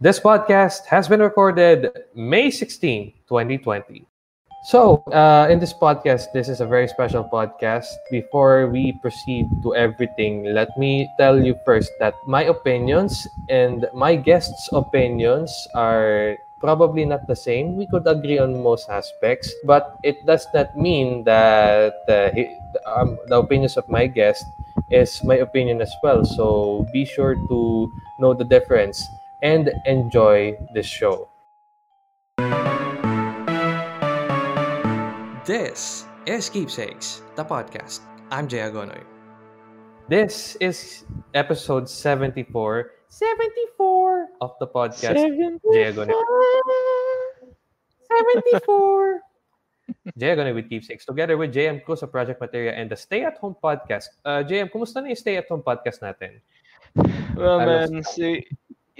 This podcast has been recorded May 16, 2020. So, uh, in this podcast, this is a very special podcast. Before we proceed to everything, let me tell you first that my opinions and my guests' opinions are probably not the same. We could agree on most aspects, but it does not mean that uh, um, the opinions of my guest is my opinion as well. So be sure to know the difference and enjoy the show. This is Keepsakes, the podcast. I'm Jay Agonoy. This is episode 74. 74 of the podcast. 74. Jay Agonoy. 74. Jay Agonoy with Keepsakes. Together with JM Cruz of Project Materia and the Stay at Home podcast. Uh, JM, kumusta na yung Stay at Home podcast natin? Well, man, see,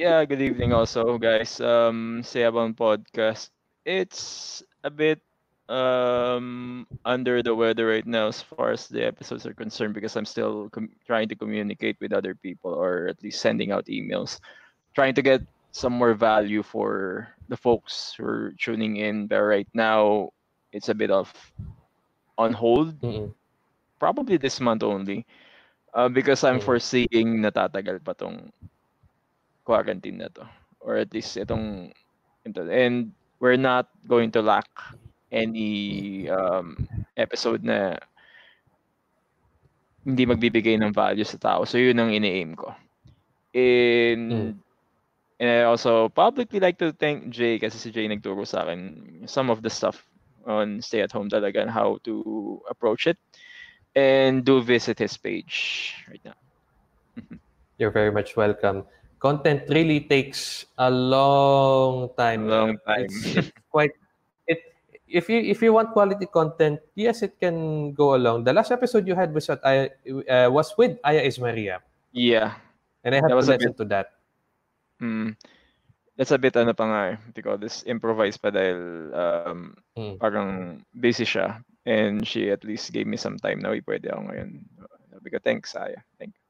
yeah, good evening also, guys. Um, Home podcast. It's a bit um under the weather right now as far as the episodes are concerned because I'm still com- trying to communicate with other people or at least sending out emails, trying to get some more value for the folks who are tuning in. But right now, it's a bit of on hold. Mm-mm. Probably this month only, uh, because I'm Mm. foreseeing natatagal pa tong quarantine na to, or at least itong ito. And we're not going to lack any um, episode na hindi magbibigay ng value sa tao. So yun ang ini-aim ko. And Mm. and I also publicly like to thank Jay kasi si Jay nagturo sa akin some of the stuff on stay at home talaga and how to approach it. And do visit his page right now. You're very much welcome. Content really takes a long time. Long time. It's, it's quite it if you if you want quality content, yes, it can go along. The last episode you had was at Aya, uh, was with Aya is Maria, Yeah. and I had That to a listen to that. Mm. That's a bit ano pa nga eh, because this improvised pa dahil um, Mm. parang busy siya and she at least gave me some time na uy pwede ako ngayon. Sabi ko, thanks Aya. Thank you.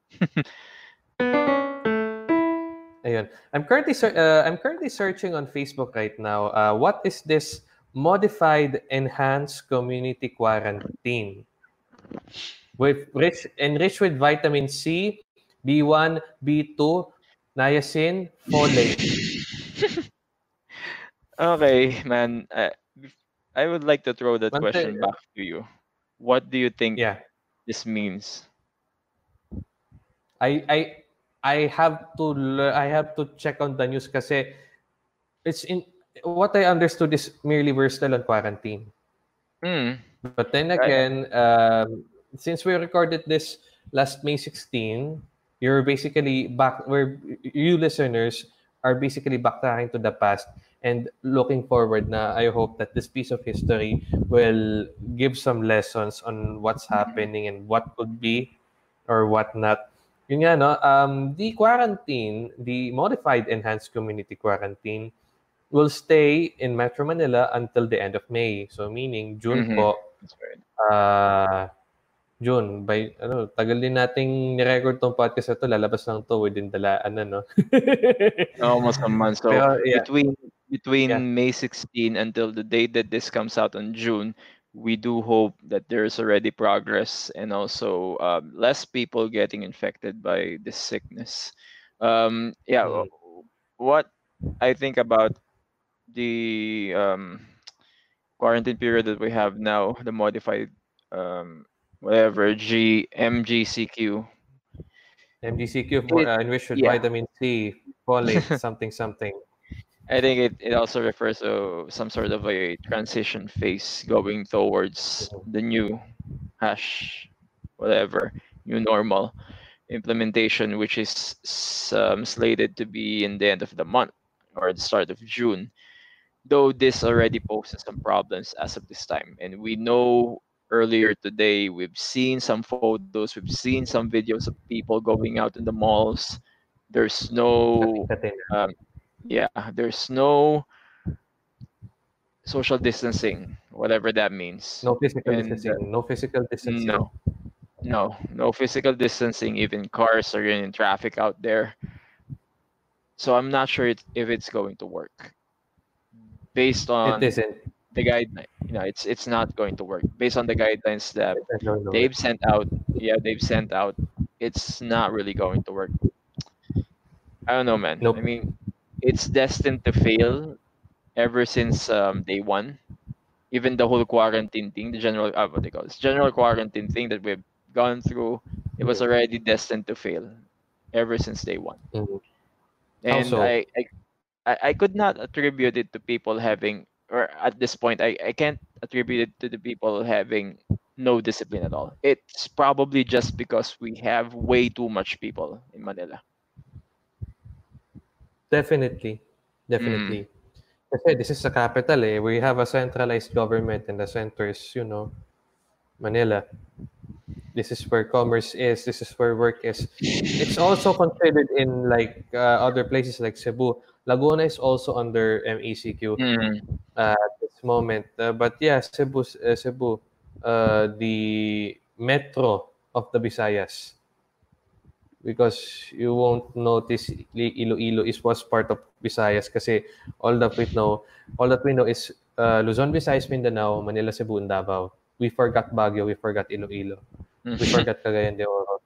Ayun. I'm currently uh, I'm currently searching on Facebook right now. Uh, what is this modified enhanced community quarantine? With rich enriched with vitamin C, B1, B2, niacin, folate. Okay, man. I, I would like to throw that One question thing- back to you. What do you think yeah. this means? I I I have to I have to check on the news kasi it's in what I understood is merely we're still on quarantine. Mm. But then Right. again, um, since we recorded this last May 16, you're basically back where you listeners are basically backtracking to the past and looking forward na I hope that this piece of history will give some lessons on what's happening and what could be or what not. Yun nga, no? Um, the quarantine, the modified enhanced community quarantine will stay in Metro Manila until the end of May. So meaning June Mhm. po That's right. ah June by ano tagal din nating ni-record tong podcast na to lalabas lang to within the la, ano no Almost a month. So Pero, yeah. between between Yeah. May 16 until the day that this comes out on June, we do hope that there's already progress and also um, less people getting infected by this sickness. Um, yeah, Mm. wh- what I think about the um, quarantine period that we have now, the modified um, whatever G MGCQ. MGCQ for uh, enriched with yeah. vitamin C folate something something I think it, it also refers to some sort of a transition phase going towards the new hash, whatever, new normal implementation, which is um, slated to be in the end of the month or the start of June. Though this already poses some problems as of this time. And we know earlier today, we've seen some photos, we've seen some videos of people going out in the malls. There's no um, yeah, there's no social distancing, whatever that means. no physical And, uh, distancing no physical distancing No, no, no physical distancing. Even cars are in traffic out there. So I'm not sure it, if it's going to work. Based on it isn't. the guideline, you know, it's it's not going to work. Based on the guidelines that It's not work. they've sent out, yeah, they've sent out, it's not really going to work. I don't know, man. Nope. I mean, it's destined to fail ever since um, day one. Even the whole quarantine thing, the general, uh, what they call this, general quarantine thing that we've gone through, it was already destined to fail ever since day one. Mhm. And How so? I, I, I, I could not attribute it to people having, or at this point, I, I can't attribute it to the people having no discipline at all. It's probably just because we have way too much people in Manila. Definitely. Definitely. Kasi this is a capital eh. We have a centralized government and the center is, you know, Manila. This is where commerce is. This is where work is. It's also considered in like uh, other places like Cebu. Laguna is also under MECQ Mm. uh, at this moment. Uh, but yeah, Cebu, uh, Cebu, uh, the metro of the Visayas. Because you won't notice Iloilo is was part of Visayas kasi all that we know, all that we know is uh, Luzon, Visayas, Mindanao, Manila, Cebu, and Davao. We forgot Baguio, we forgot Iloilo, we forgot Cagayan de Oro.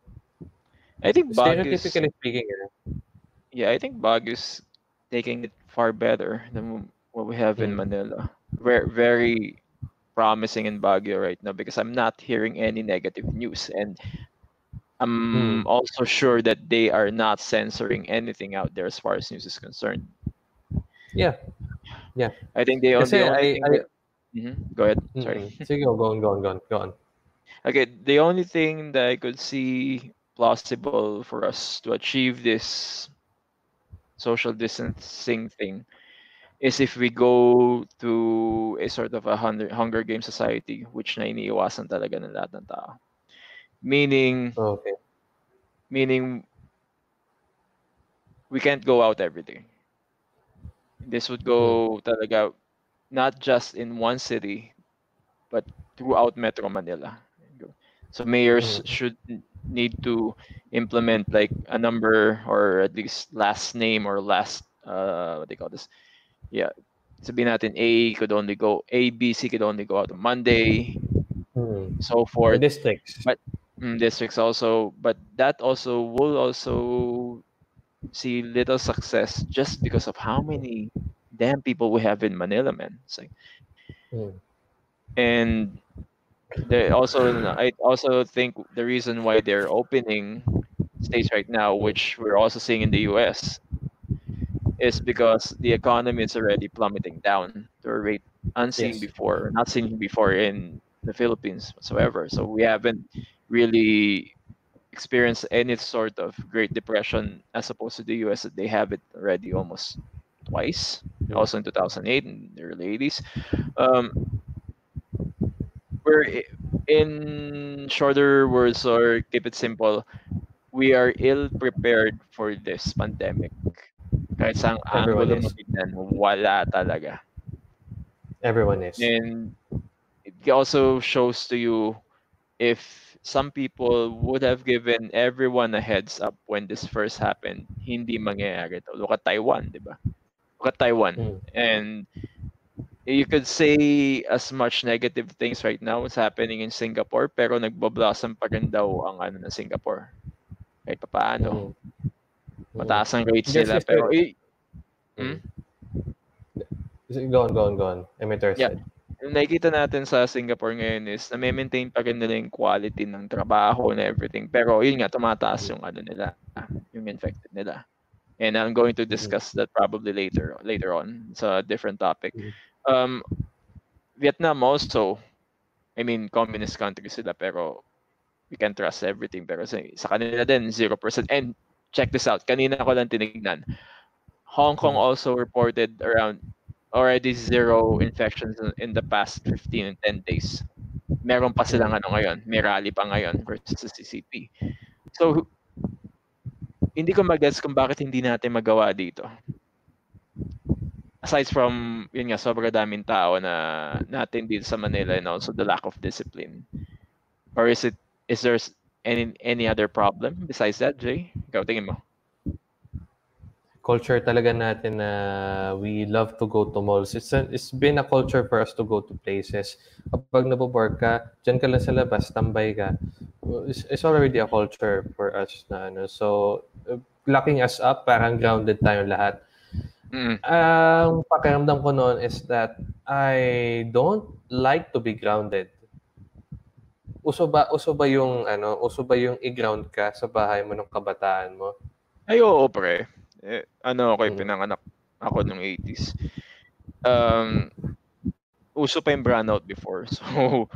I think Baguio is, Stereotypically speaking, eh, yeah, I think Baguio's taking it far better than what we have in Mm. Manila. Very, very promising in Baguio right now because I'm not hearing any negative news and I'm Mm. also sure that they are not censoring anything out there as far as news is concerned. yeah. Yeah. I think they only, I- I- Mhm, go ahead. Sorry. Mm-mm. Sige, go on, go on, go on, go on. Okay, the only thing that I could see plausible for us to achieve this social distancing thing is if we go to a sort of a hunger, hunger game society which na iniiwasan talaga ng lahat ng tao. Meaning, Okay. meaning we can't go out every day. This would go talaga not just in one city, but throughout Metro Manila. So mayors Mm. should need to implement like a number or at least last name or last uh what they call this. Yeah. So Sabihin natin A could only go A, B, C could only go out on Monday, Mm. so For forth. districts. But- districts also, but that also will also see little success just because of how many damn people we have in Manila, man. It's like, Mm. and they also, I also think the reason why they're opening states right now, which we're also seeing in the U.S., is because the economy is already plummeting down to a rate unseen Yes. before, not seen before in the Philippines whatsoever. So we haven't really experience any sort of Great Depression as opposed to the US that they have it already almost twice, Yeah. also in 2008 in the early 80s. Um, we're in shorter words or keep it simple, we are ill prepared for this pandemic. Kahit saan Everyone angulo mo is. tignan, wala talaga. Everyone is. And it also shows to you if some people would have given everyone a heads up when this first happened, hindi mangyayari to. Look at Taiwan, di ba? Look at Taiwan. Mm. And you could say as much negative things right now what's happening in Singapore, pero nagbablossom pa rin daw ang ano ng Singapore. Kahit pa paano. Mm. Mataas ang rates Yes, nila. yes, Pero, sir. eh, Hmm? Go on, go on, go on. I'm interested. Yung nakikita natin sa Singapore ngayon is na maintain pa rin nila yung quality ng trabaho and everything. Pero yun nga, tumataas yung ano nila, yung infected nila. And I'm going to discuss that probably later later on. It's a different topic. Mhm. Um, Vietnam also, I mean, communist country sila pero we can trust everything. Pero sa, sa kanila din, 0%. And check this out, kanina ko lang tinignan. Hong Kong Mhm. also reported around already zero infections in- the past 15 and 10 days. Meron pa silang ano ngayon, may rally pa ngayon versus sa CCP. So, hindi ko mag-guess kung bakit hindi natin magawa dito. Aside from, yun nga, sobrang daming tao na natin dito sa Manila and also the lack of discipline. Or is it, is there any any other problem besides that, Jay? Ikaw, tingin mo. Culture talaga natin na we love to go to malls. It's, a, it's been a culture for us to go to places. Kapag nabobore ka, dyan ka lang sa labas, tambay ka. It's, it's already a culture for us na ano. So, uh, locking us up, parang grounded tayong lahat. Mm. Ang pakiramdam ko noon is that I don't like to be grounded. Uso ba uso ba yung ano, uso ba yung i-ground ka sa bahay mo nung kabataan mo? Ay, oo, pre. Eh, ano ako, Mm. pinanganak ako nung 80s. Um, uso pa yung brownout before. So,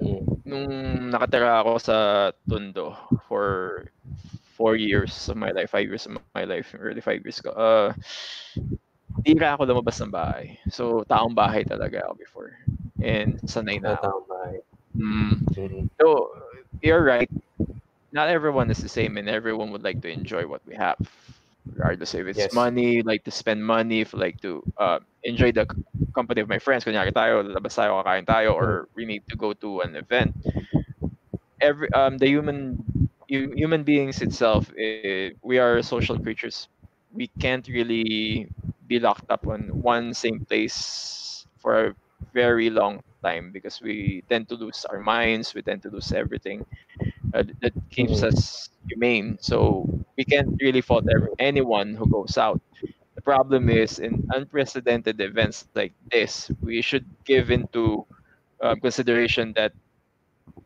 Mm. nung nakatira ako sa Tondo for four years of my life, five years of my life, early five years ko, uh, tira ako lumabas ng bahay. So, taong bahay talaga ako before. And sanay na ako. Taong bahay. Mm. Mm. So, you're right. Not everyone is the same, and everyone would like to enjoy what we have, regardless if it's Yes. money, like to spend money, if like to uh, enjoy the company of my friends. Kunyari tayo, lalabas tayo, kakain tayo, or we need to go to an event. Every um, the human hu- human beings itself, eh, we are social creatures. We can't really be locked up on one same place for a very long time because we tend to lose our minds we tend to lose everything uh, that keeps Mhm. us humane. So we can't really fault anyone who goes out. The problem is in unprecedented events like this we should give into um, consideration that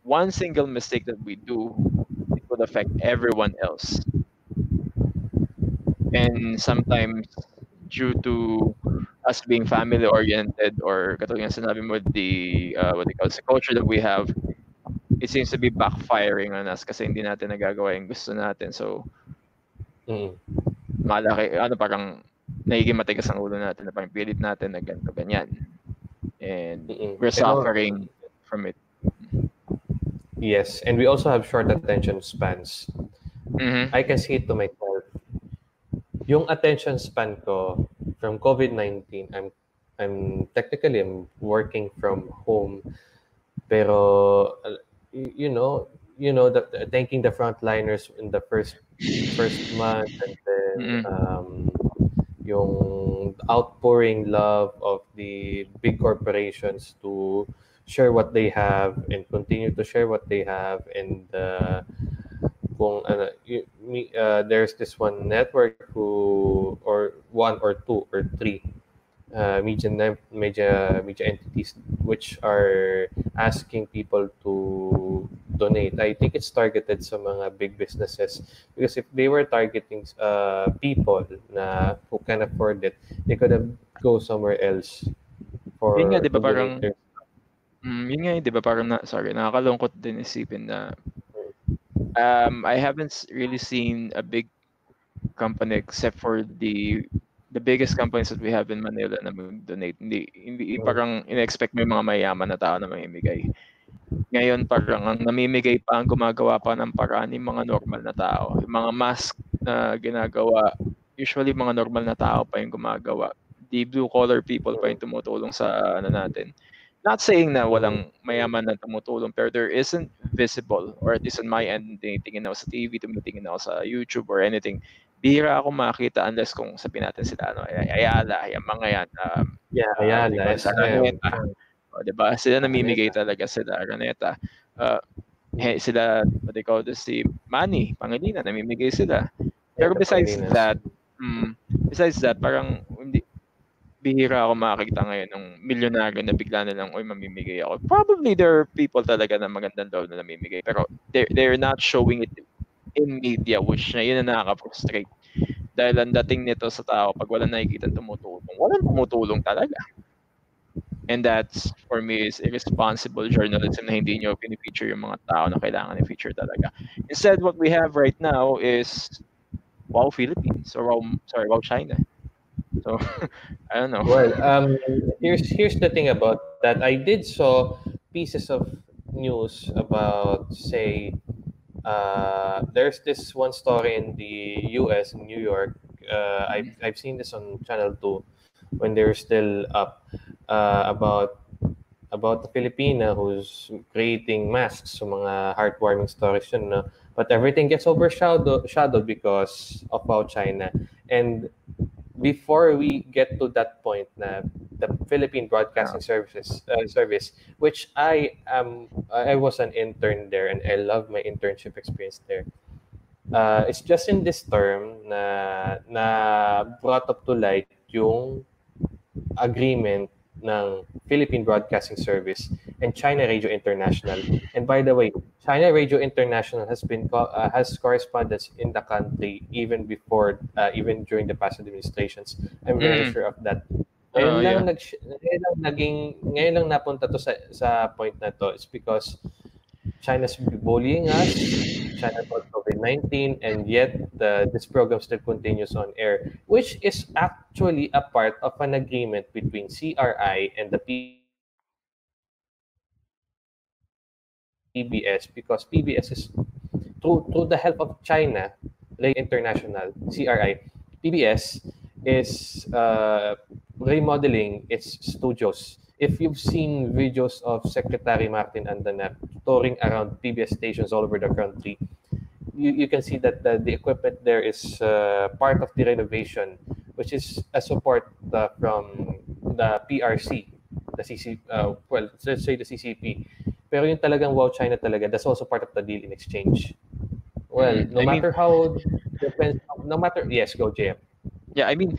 one single mistake that we do it would affect everyone else. And sometimes due to us being family oriented or katulad ng sinabi mo the uh, what they call the culture that we have it seems to be backfiring on us kasi hindi natin nagagawa yung gusto natin so Mm. malaki ano parang nagiging matigas ang ulo natin na parang pilit natin na ganito ganyan and Mm-mm. we're Pero- suffering from it Yes, and we also have short attention spans. Mhm. I can see it to myself. Yung attention span ko from COVID-19, I'm I'm technically I'm working from home. Pero you know, you know the, the- thanking the frontliners in the first first month and then Mm-mm. um yung outpouring love of the big corporations to share what they have and continue to share what they have and uh, kung ano, y- me, uh, there's this one network who or one or two or three uh, media media media entities which are asking people to donate. I think it's targeted sa mga big businesses because if they were targeting uh, people na who can afford it, they could have go somewhere else for Yun nga, di ba, parang- their- Mm, yun nga yun, di ba? Parang, na, sorry, nakakalungkot din isipin na um, I haven't really seen a big company except for the the biggest companies that we have in Manila na mag-donate. Hindi, hindi parang in-expect mo yung mga mayaman na tao na mamimigay. Ngayon, parang ang namimigay pa, ang gumagawa pa ng paraan yung mga normal na tao. Yung mga mask na ginagawa, usually mga normal na tao pa yung gumagawa. The blue-collar people pa yung tumutulong sa ano natin. Not saying na walang mayaman na tumutulong, pero there isn't visible, or at least on my end, tinitingin ako sa TV, tumitingin ako sa YouTube or anything. Bihira ako makita unless kung sabihin natin sila, ano, Ay- Ayala, yung mga yan, um, Yeah, Ah, Ayala, ba, sa. Araneta. O, di ba? Sila namimigay talaga sila, Araneta. Uh, he, sila, what they call this, si Manny, Pangilinan, namimigay sila. Pero besides that, mm, besides that, parang hindi, bihira ako makakita ngayon ng milyonaryo na bigla na lang, oy, mamimigay ako. Probably there are people talaga na magandang loob na namimigay, pero they're, they're not showing it in media, which na yun na nakaka-frustrate. Dahil ang dating nito sa tao, pag walang nakikita tumutulong, walang tumutulong talaga. And that's, for me, is irresponsible journalism na hindi nyo pinifeature yung mga tao na kailangan i-feature talaga. Instead, what we have right now is Wow Philippines or Wow, sorry, Wow China. So, I don't know. Well, um, here's here's the thing about that. I did saw pieces of news about, say, uh, there's this one story in the U.S. in New York. Uh, I've I've seen this on Channel Two when they're still up uh, about about the Filipina who's creating masks. So mga heartwarming stories yun. No? but everything gets overshadowed shadowed because of Wow China. And before we get to that point na the Philippine Broadcasting Services uh, Service, which I am, I was an intern there and I love my internship experience there. Uh, it's just in this term na na brought up to light yung agreement ng Philippine Broadcasting Service and China Radio International. And by the way, China Radio International has been uh, has correspondence in the country even before uh, even during the past administrations. I'm very Mm. sure of that. Ngayon Oh, lang yeah. nag ngayon lang naging ngayon lang napunta to sa sa point na to is because China's bullying us, China brought COVID-19, and yet the, this program still continues on air, which is actually a part of an agreement between CRI and the PBS because PBS is through through the help of China, like international CRI, PBS is uh, remodeling its studios. If you've seen videos of Secretary Martin Andanar touring around PBS stations all over the country, you, you can see that the, the equipment there is uh, part of the renovation, which is a support uh, from the PRC, the CC, uh, well, let's say the CCP. Pero yung talagang wow China talaga, that's also part of the deal in exchange. Well, Mm, no I mean- matter how depends, no matter yes, go JM. Yeah, I mean,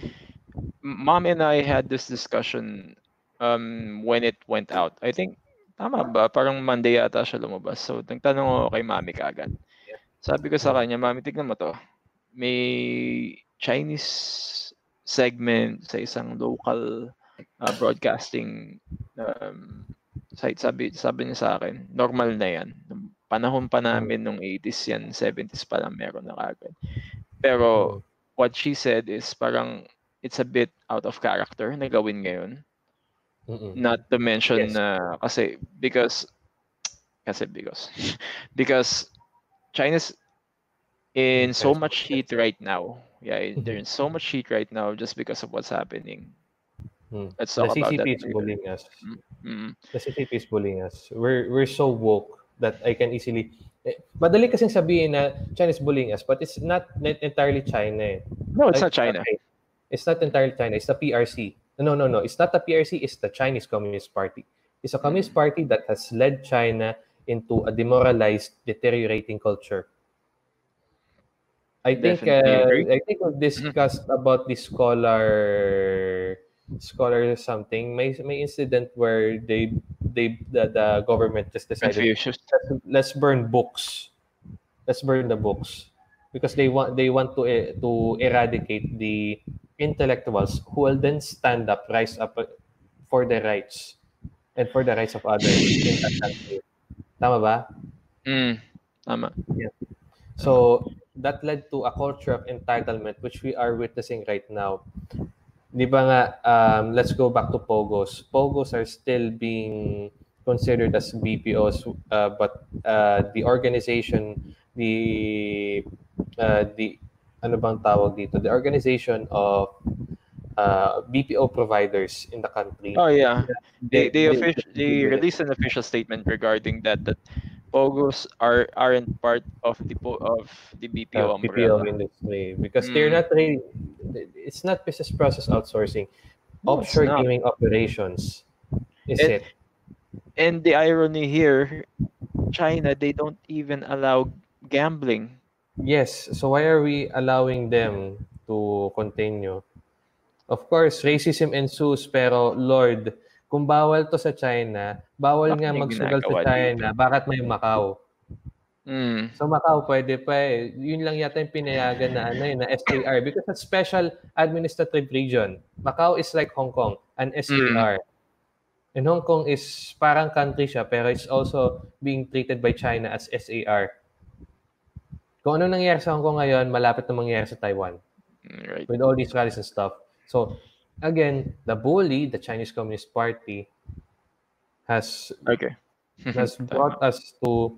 mom and I had this discussion um when it went out. I think tama ba? Parang Monday yata siya lumabas. So nagtanong ako kay mami kagad. Sabi ko sa kanya, mami, tignan mo to. May Chinese segment sa isang local uh, broadcasting um, site. Sabi, sabi niya sa akin, normal na yan. Panahon pa namin nung 80s yan, 70s pa lang meron na kagad. Pero what she said is parang it's a bit out of character na gawin ngayon. Mm-mm. Not to mention Yes. na kasi because kasi because because China's in so much heat right now. Yeah, Mhm. they're in so much heat right now just because of what's happening. Mm. Let's The about that. CCP is later. bullying us. Mm. The CCP is bullying us. We're we're so woke that I can easily eh, madali kasing sabihin na China is bullying us, but it's not, entirely China. Eh. No, it's Like, not China. It's not entirely China. It's the PRC. No, no, no. It's not the PRC. It's the Chinese Communist Party. It's a communist party that has led China into a demoralized, deteriorating culture. I think uh. I think we've discussed about the scholar scholar something. May may incident where they they the, the government just decided Confucius. let's, burn books. Let's burn the books because they want they want to eh, to eradicate the intellectuals who will then stand up, rise up uh, for their rights and for the rights of others in that country. Tama ba? Mm. Tama. So that led to a culture of entitlement which we are witnessing right now. Di ba nga, um, let's go back to Pogos. Pogos are still being considered as BPOs, uh, but uh, the organization, the, uh, the, ano bang tawag dito? The organization of uh, BPO providers in the country. Oh yeah. They they, they- offic- they released an official statement regarding that that Pogos are aren't part of the of the BPO uh, BPO industry because they're Mm. not really it's not business process outsourcing No, offshore gaming operations is And- it And the irony here, China they don't even allow gambling. Yes so why are we allowing them to continue of course racism ensues pero lord kung bawal to sa China bawal Bakit nga magsugal sa China bakit may Macau Mm. Sa Macau, pwede pa eh. Yun lang yata yung pinayagan na ano eh, na SAR because it's special administrative region. Macau is like Hong Kong, an SAR. And Hong Kong is parang country siya, pero it's also being treated by China as SAR. Kung ano nangyayari sa Hong Kong ngayon, malapit na mangyayari sa Taiwan Right. with all these rallies and stuff. So, again, the bully, the Chinese Communist Party, has Okay. has brought us to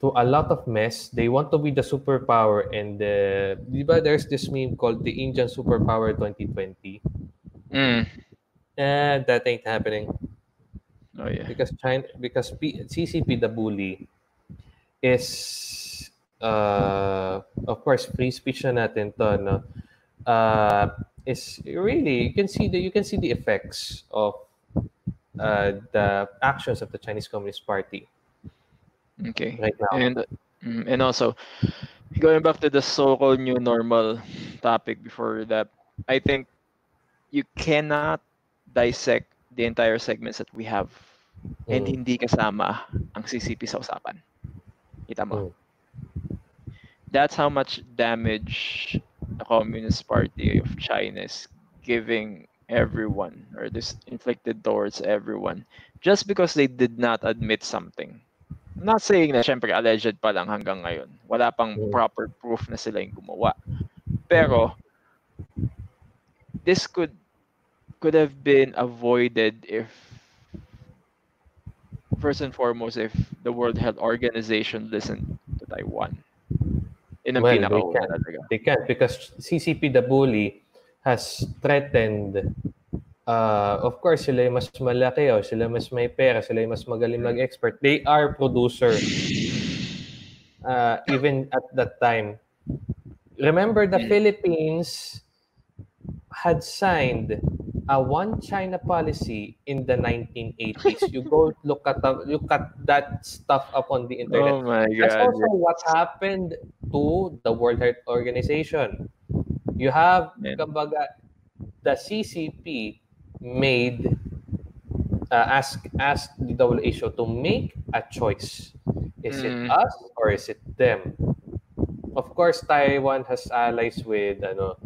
to a lot of mess. They want to be the superpower, and uh, di ba there's this meme called the Indian Superpower 2020. Mm. Eh, that ain't happening Oh yeah. because China, because P- CCP, the bully, is uh, of course, free speech na natin to, no? Uh, is really you can see the you can see the effects of uh, the actions of the Chinese Communist Party Okay. right now. And mm, and also going back to the so-called new normal topic before that, I think you cannot dissect the entire segments that we have and Mm. hindi kasama ang CCP sa usapan. Kita mo? Mm. That's how much damage the Communist Party of China is giving everyone or this inflicted towards everyone just because they did not admit something. I'm not saying na syempre alleged pa lang hanggang ngayon. Wala pang Mm. proper proof na sila yung gumawa. Pero this could could have been avoided if first and foremost if the World Health Organization listened to Taiwan. Yun ang Well, they pinakauna can. talaga. They can't because CCP the bully has threatened uh, of course sila yung mas malaki o sila mas may pera, sila yung mas magaling mag-expert. They are producer. Uh, even at that time. Remember the Philippines had signed a one China policy in the 1980s. you go look at the, look at that stuff up on the internet. Oh my That's god. also what happened to the World Health Organization. You have, Yeah. kumbaga, the CCP made, uh, ask, ask the WHO to make a choice. Is Mm. it us or is it them? Of course, Taiwan has allies with, ano,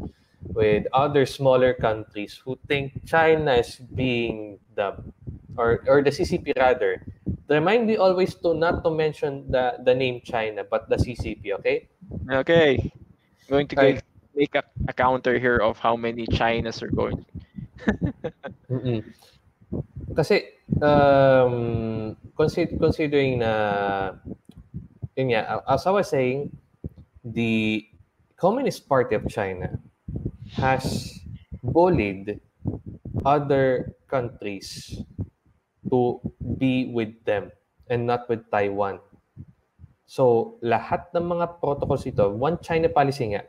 with other smaller countries who think China is being the, or, or the CCP rather, remind me always to not to mention the the name China but the CCP okay Okay. I'm Going to Okay. make a, a counter here of how many Chinas are going. Mm-mm. kasi um consider, considering na yun nga as I was saying the Communist Party of China has bullied other countries to be with them and not with Taiwan. So, lahat ng mga protocols ito, one China policy nga,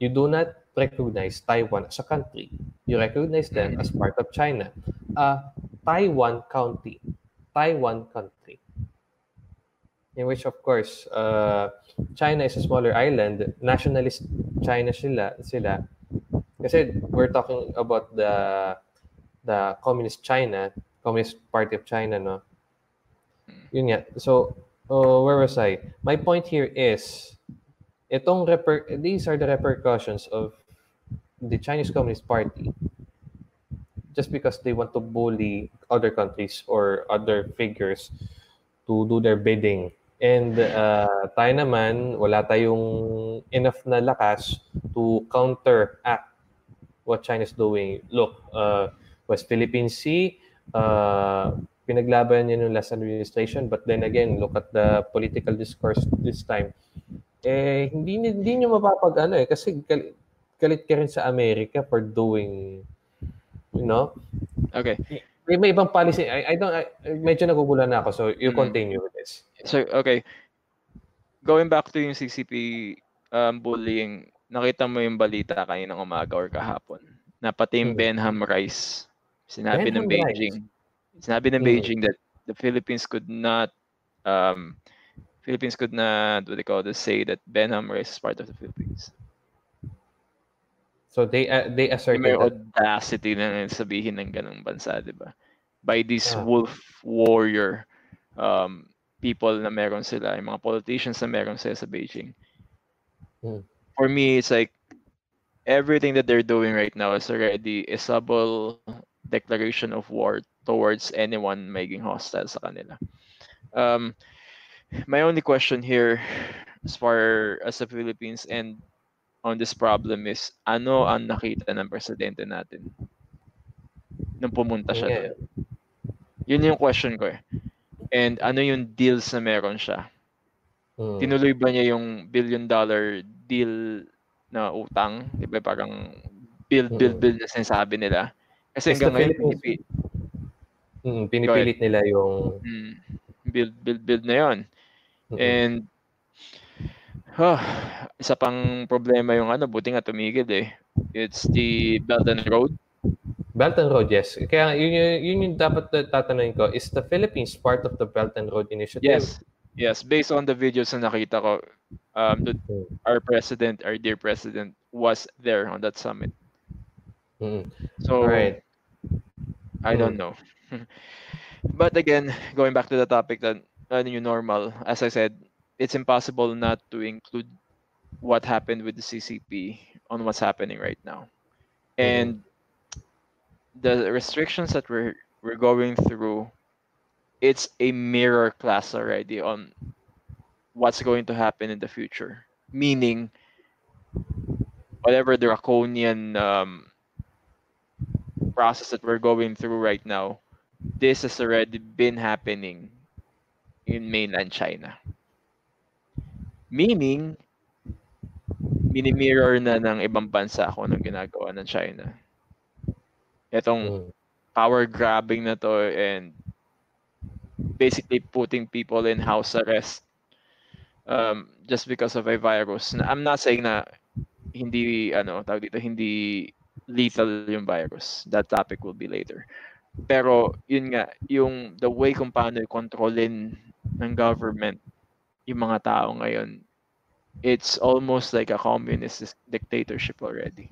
you do not recognize Taiwan as a country. You recognize them as part of China. A Taiwan county. Taiwan country. In which, of course, uh, China is a smaller island. Nationalist China sila. sila. Kasi we're talking about the the communist China, Communist Party of China, no? Yun nga. So, oh, where was I? My point here is, itong reper these are the repercussions of the Chinese Communist Party just because they want to bully other countries or other figures to do their bidding. And uh, tayo naman, wala tayong enough na lakas to counteract what China is doing. Look, uh, West Philippine Sea, uh, pinaglaban niya nung last administration, but then again, look at the political discourse this time. Eh, hindi, hindi nyo mapapag ano eh, kasi galit, galit ka rin sa America for doing, you know, Okay. may, may ibang policy. I, I don't, I, medyo nagugulan na ako, so you Mhm. continue with this. So, okay. Going back to yung CCP um, bullying, nakita mo yung balita kaninang umaga or kahapon na pati yung Hmm. Benham Rice, sinabi ng Benham Rice. Beijing, sinabi ng Hmm. Beijing that the Philippines could not um, Philippines could not, what do they call this, say that Benham Rice is part of the Philippines. So they uh, they asserted May that. audacity na sabihin ng ganong bansa, di ba? By these Ah. wolf warrior um, people na meron sila, yung mga politicians na meron sila sa Beijing. Hmm. For me, it's like everything that they're doing right now is already a subtle declaration of war towards anyone making hostile sa kanila. Um, my only question here, as far as the Philippines and on this problem is, ano ang nakita ng presidente natin nung pumunta siya Yeah. doon? Yun yung question ko eh. And ano yung deals na meron siya? Hmm. Tinuloy ba niya yung billion dollar deal na utang? Di ba parang build, build, Mm. build na sinasabi nila? Kasi hanggang ngayon, Philippines- pinipi- Mm, pinipilit nila yung mm, build, build, build na yon Mm-mm. And Huh, isa pang problema yung ano, buti nga tumigil eh. It's the Belt and Road. Belt and Road, yes. Kaya yun, yun, yun yung dapat tatanungin ko. Is the Philippines part of the Belt and Road Initiative? Yes. Yes, based on the videos na nakita ko, um, the, Hmm. our president, our dear president, was there on that summit. Mm. So, Alright. I don't know. but again, going back to the topic that uh, new normal, as I said, it's impossible not to include what happened with the CCP on what's happening right now. And the restrictions that we're we're going through, it's a mirror class already on what's going to happen in the future. Meaning, whatever draconian um, process that we're going through right now, this has already been happening in mainland China. Meaning, mini-mirror na ng ibang bansa kung anong ginagawa ng China. Itong Mm. power grabbing na to and basically putting people in house arrest um, just because of a virus. I'm not saying na hindi ano tawag dito hindi lethal yung virus. That topic will be later. Pero yun nga, yung the way kung paano i-controlin ng government yung mga tao ngayon, it's almost like a communist dictatorship already.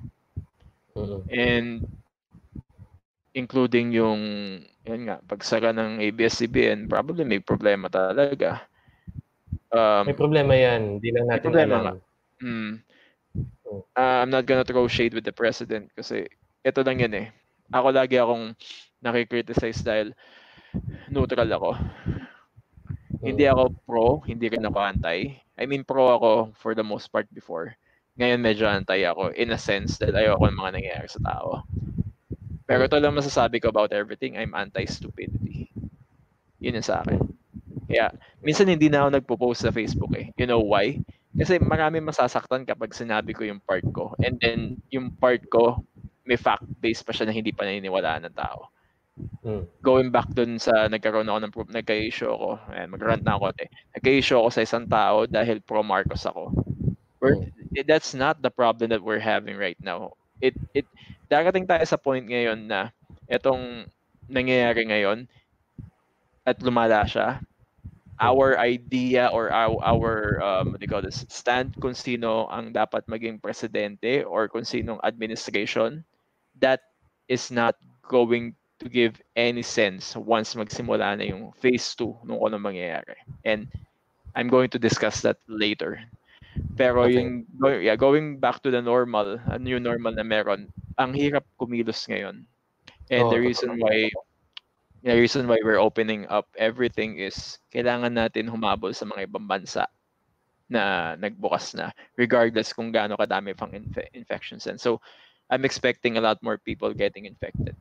Mm. And including yung yan nga, pagsara ng ABS-CBN, probably may problema talaga. Um, May problema yan. Hindi lang natin problema alam. nga. mm, uh, I'm not gonna throw shade with the president kasi ito lang yan eh. Ako lagi akong nakikriticize dahil neutral ako. Hindi Mm. ako pro, hindi rin ako anti. I mean, pro ako for the most part before. Ngayon medyo anti ako in a sense that ayoko ng mga nangyayari sa tao. Pero ito lang masasabi ko about everything, I'm anti-stupidity. Yun yung sa akin. Kaya, minsan hindi na ako nagpo-post sa Facebook eh. You know why? Kasi marami masasaktan kapag sinabi ko yung part ko. And then, yung part ko, may fact-based pa siya na hindi pa naniniwalaan ng tao. Mm. Going back dun sa nagkaroon ako ng pro- nagka-issue ako, ayan, mag-rant na ako eh. Nagka-issue ako sa isang tao dahil pro-Marcos ako. We're, eh, that's not the problem that we're having right now. It, it, darating tayo sa point ngayon na itong nangyayari ngayon at lumala siya, our idea or our, our um, what do you call this, stand kung sino ang dapat maging presidente or kung sinong administration, that is not going to give any sense once magsimula na yung phase 2 nung ano mangyayari. And I'm going to discuss that later. Pero Okay. yung yeah, going back to the normal, a new normal na meron, ang hirap kumilos ngayon. And Oo, the reason why the reason why we're opening up everything is kailangan natin humabol sa mga ibang bansa na nagbukas na regardless kung gaano kadami pang infe- infections and so I'm expecting a lot more people getting infected.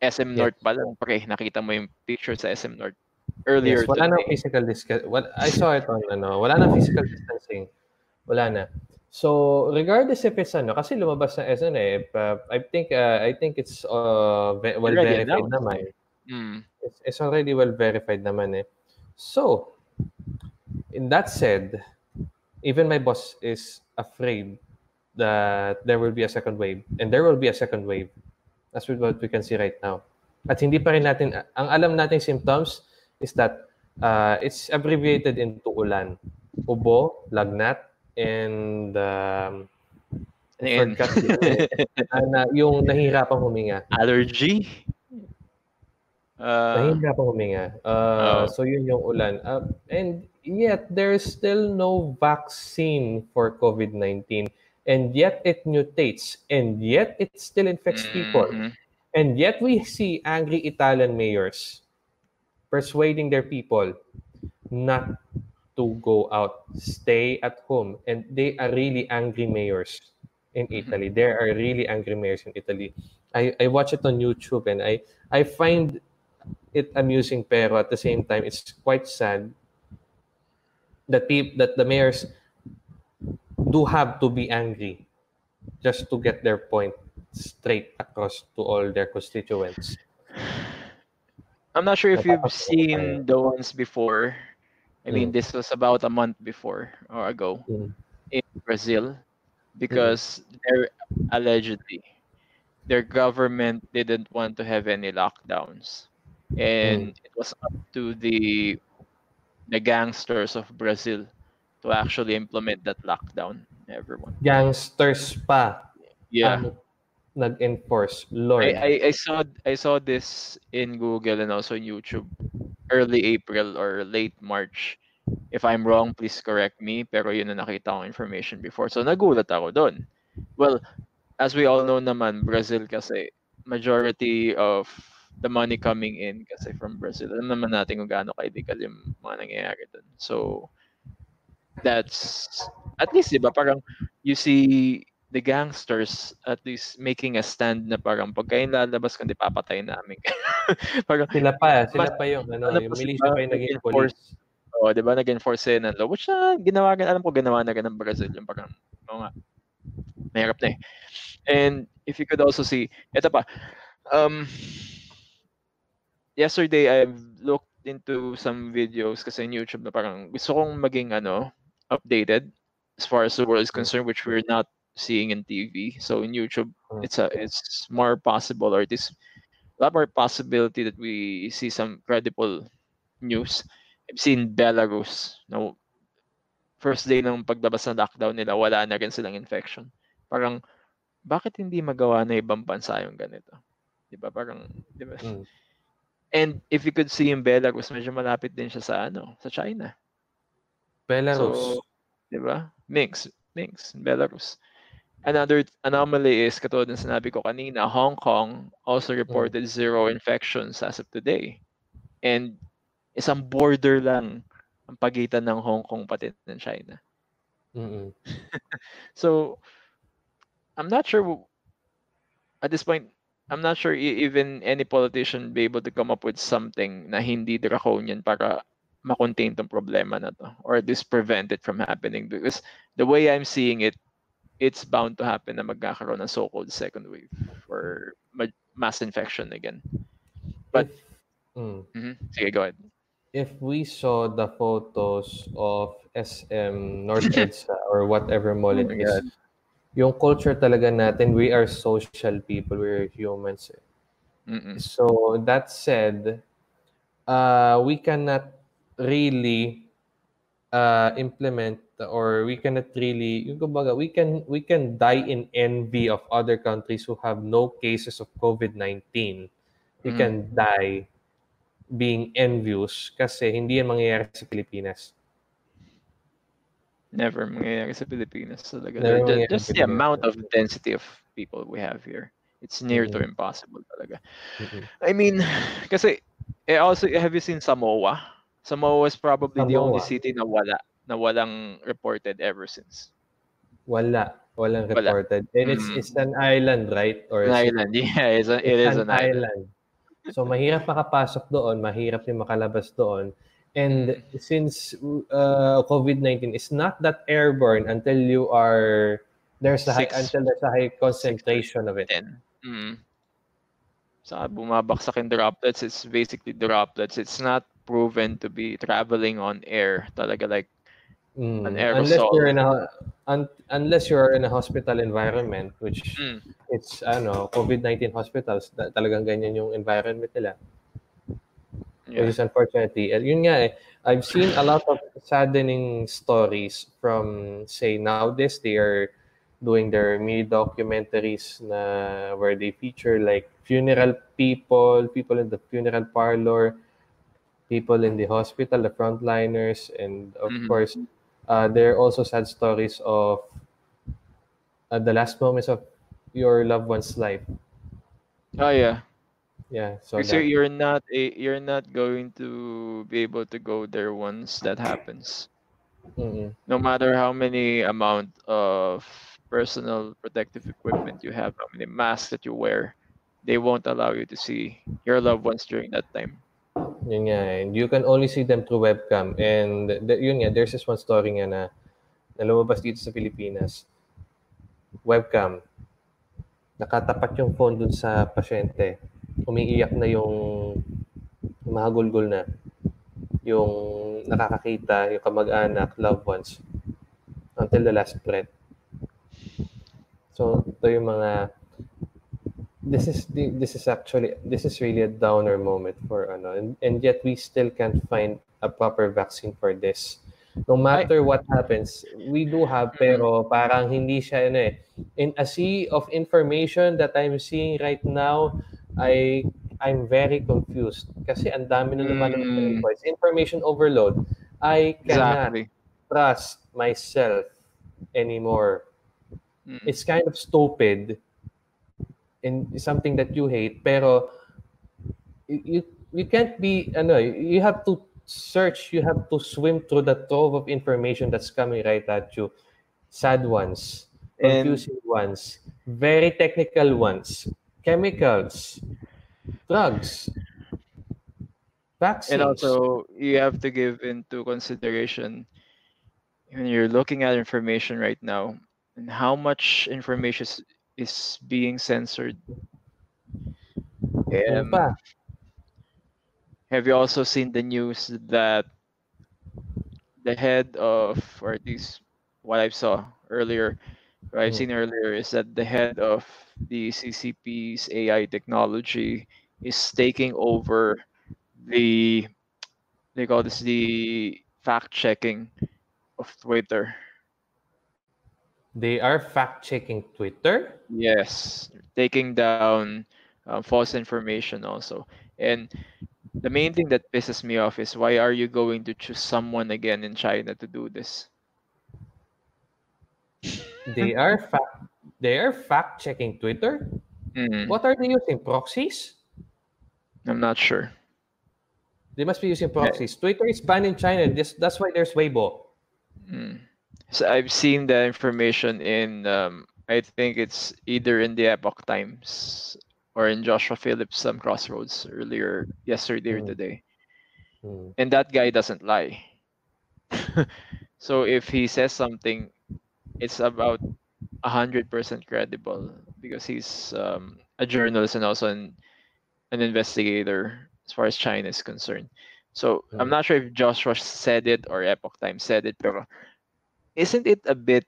SM North pa lang, pre, nakita mo yung picture sa SM North earlier Yes, wala today. physical distance. What I saw it on ano, wala nang physical distancing. Wala na. So, regardless if it's ano, kasi lumabas na SN eh, uh, I think uh, I think it's uh, well Already verified announced. naman. Mm. It's, it's already well verified naman eh. So, in that said, even my boss is afraid that there will be a second wave and there will be a second wave. That's what we can see right now. At hindi pa rin natin, ang alam nating symptoms is that uh, it's abbreviated into ulan. Ubo, lagnat, and um, And, Forgot uh, yung nahihirapang huminga. allergy? Uh, Nahihirapang huminga. Uh, Oh. So yun yung ulan. Uh, and yet, there's still no vaccine for COVID-19. And yet, it mutates. And yet, it still infects people. mhm. And yet, we see angry Italian mayors persuading their people not to go out, stay at home. And they are really angry mayors in mm-hmm. Italy. There are really angry mayors in Italy. I, I watch it on YouTube and I, I find it amusing, pero at the same time, it's quite sad that peop, that the mayors do have to be angry just to get their point straight across to all their constituents. I'm not sure if you've seen the ones before I mean, Mm. this was about a month before or ago Mm. in Brazil because they're allegedly their government didn't want to have any lockdowns, and it was up to the the gangsters of Brazil to actually implement that lockdown. Everyone, Gangsters pa yeah. nag-enforce. Lord. I, I, I saw I saw this in Google and also in YouTube early April or late March. If I'm wrong, please correct me. Pero yun na nakita kong information before. So nagulat ako doon. Well, as we all know naman, Brazil kasi majority of the money coming in kasi from Brazil. Alam naman natin kung gaano ka-illegal yung mga nangyayari doon. So, that's, at least, di ba, parang you see the gangsters at least making a stand na parang pag kayo lalabas kundi papatay namin. parang, Sila pa, sila Mas- pa yung, ano, ano yung militia pa yung naging police. oh, di ba, nag-enforce sila ng law. Which, ah, ginawa, alam ko ginawa na ganun ng Brazil. Yung parang, oo nga, mahirap na eh. And if you could also see, eto pa, um, yesterday I've looked into some videos kasi in YouTube na parang gusto kong maging ano, updated as far as the world is concerned, which we're not seeing in TV. So in YouTube, Mm. it's a it's more possible or it is a lot more possibility that we see some credible news. I've seen Belarus. No, first day ng paglabas ng lockdown nila, wala na rin silang infection. Parang, bakit hindi magawa na ibang bansa yung ganito? Di ba? Parang, di ba? Mm. And if you could see in Belarus, medyo malapit din siya sa ano, sa China. Belarus. So, di ba? Mix, mix, Belarus. Another anomaly is, katulad ng sinabi ko kanina, Hong Kong also reported zero infections as of today. And isang border lang ang pagitan ng Hong Kong pati ng China. Mm-mm. So, I'm not sure at this point. I'm not sure e- even any politician be able to come up with something na hindi draconian para makontain tong problema na to or at least prevent it from happening because the way I'm seeing it it's bound to happen na magkakaroon ng so-called second wave or ma- mass infection again. But- If- mm. Mhm. Sige, go ahead. if we saw the photos of SM North EDSA or whatever mall it Oh is, God. yung culture talaga natin, we are social people, we're humans. eh. Mm-mm. So that said, uh, we cannot really uh, implement or we cannot really we can we can die in envy of other countries who have no cases of COVID-19. We Mm. can die being envious kasi hindi yan mangyayari sa Pilipinas. Never mangyayari sa Pilipinas talaga. Never The- just the amount of density of people we have here. It's near to Mhm. impossible talaga. Mm-mm. I mean, kasi eh, also have you seen Samoa? Samoa is probably the only Samoa. city na wala na walang reported ever since. Wala. Walang Wala. reported. And it's, Mm. it's an island, right? Or An is it- island. Yeah, it's a, it is It's an island. So mahirap makapasok doon, mahirap din makalabas doon. And since uh, COVID-19 is not that airborne until you are there's a high, Six- until there's a high concentration of it. Then, mm, sa bumabaksak in droplets, it's basically droplets. It's not proven to be traveling on air. Talaga like Mm. An Unless you're in a un, unless you're in a hospital environment which mm, it's ano COVID-19 hospitals ta- talagang ganyan yung environment nila. yeah. which is unfortunately, uh, yun nga eh, I've seen a lot of saddening stories from, say, nowadays they are doing their mini documentaries na where they feature like funeral people, people in the funeral parlor, people in the hospital, the frontliners, and of Mhm. course, uh, there are also sad stories of uh, the last moments of your loved one's life. Oh yeah. Yeah, so that, you're not a, you're not going to be able to go there once that happens. mm No matter how many amount of personal protective equipment you have, how many masks that you wear, they won't allow you to see your loved ones during that time. Yun nga, eh. and you can only see them through webcam. And th- yun nga, there's this one story nga na, na lumabas dito sa Pilipinas. Webcam. Nakatapat yung phone dun sa pasyente. Umiiyak na yung mahagulgol na. yung nakakakita, yung kamag-anak, loved ones, until the last breath. So, ito yung mga this is the, this is actually this is really a downer moment for ano and, and yet we still can't find a proper vaccine for this no matter what happens we do have pero parang hindi siya ano eh in a sea of information that I'm seeing right now I I'm very confused kasi ang dami na naman ng Mm. reports. information overload I cannot Exactly. trust myself anymore Mm. it's kind of stupid and something that you hate pero you, you can't be ano you have to search you have to swim through the trove of information that's coming right at you. Sad ones And- confusing ones very technical ones chemicals drugs vaccines. And also you have to give into consideration when you're looking at information right now and how much information is, being censored um, have you also seen the news that the head of or at least what i saw earlier what i've Mm. seen earlier is that the head of the ccp's ai technology is taking over the they call this the fact checking of Twitter. They are fact checking twitter Yes, taking down uh, false information also. And the main thing that pisses me off is why are you going to choose someone again in China to do this? they are fact they are fact checking twitter Mm, what are they using proxies I'm not sure. They must be using proxies. Twitter is banned in China. This that's why there's Weibo. Mm. So I've seen the information in um, I think it's either in the Epoch Times or in Joshua Phillips some crossroads earlier yesterday or Mm. today. Hmm. and that guy doesn't lie. so if he says something, it's about a hundred percent credible because he's um, a journalist and also an, an investigator as far as China is concerned. So I'm Mm. not sure if Joshua said it or Epoch Times said it, but isn't it a bit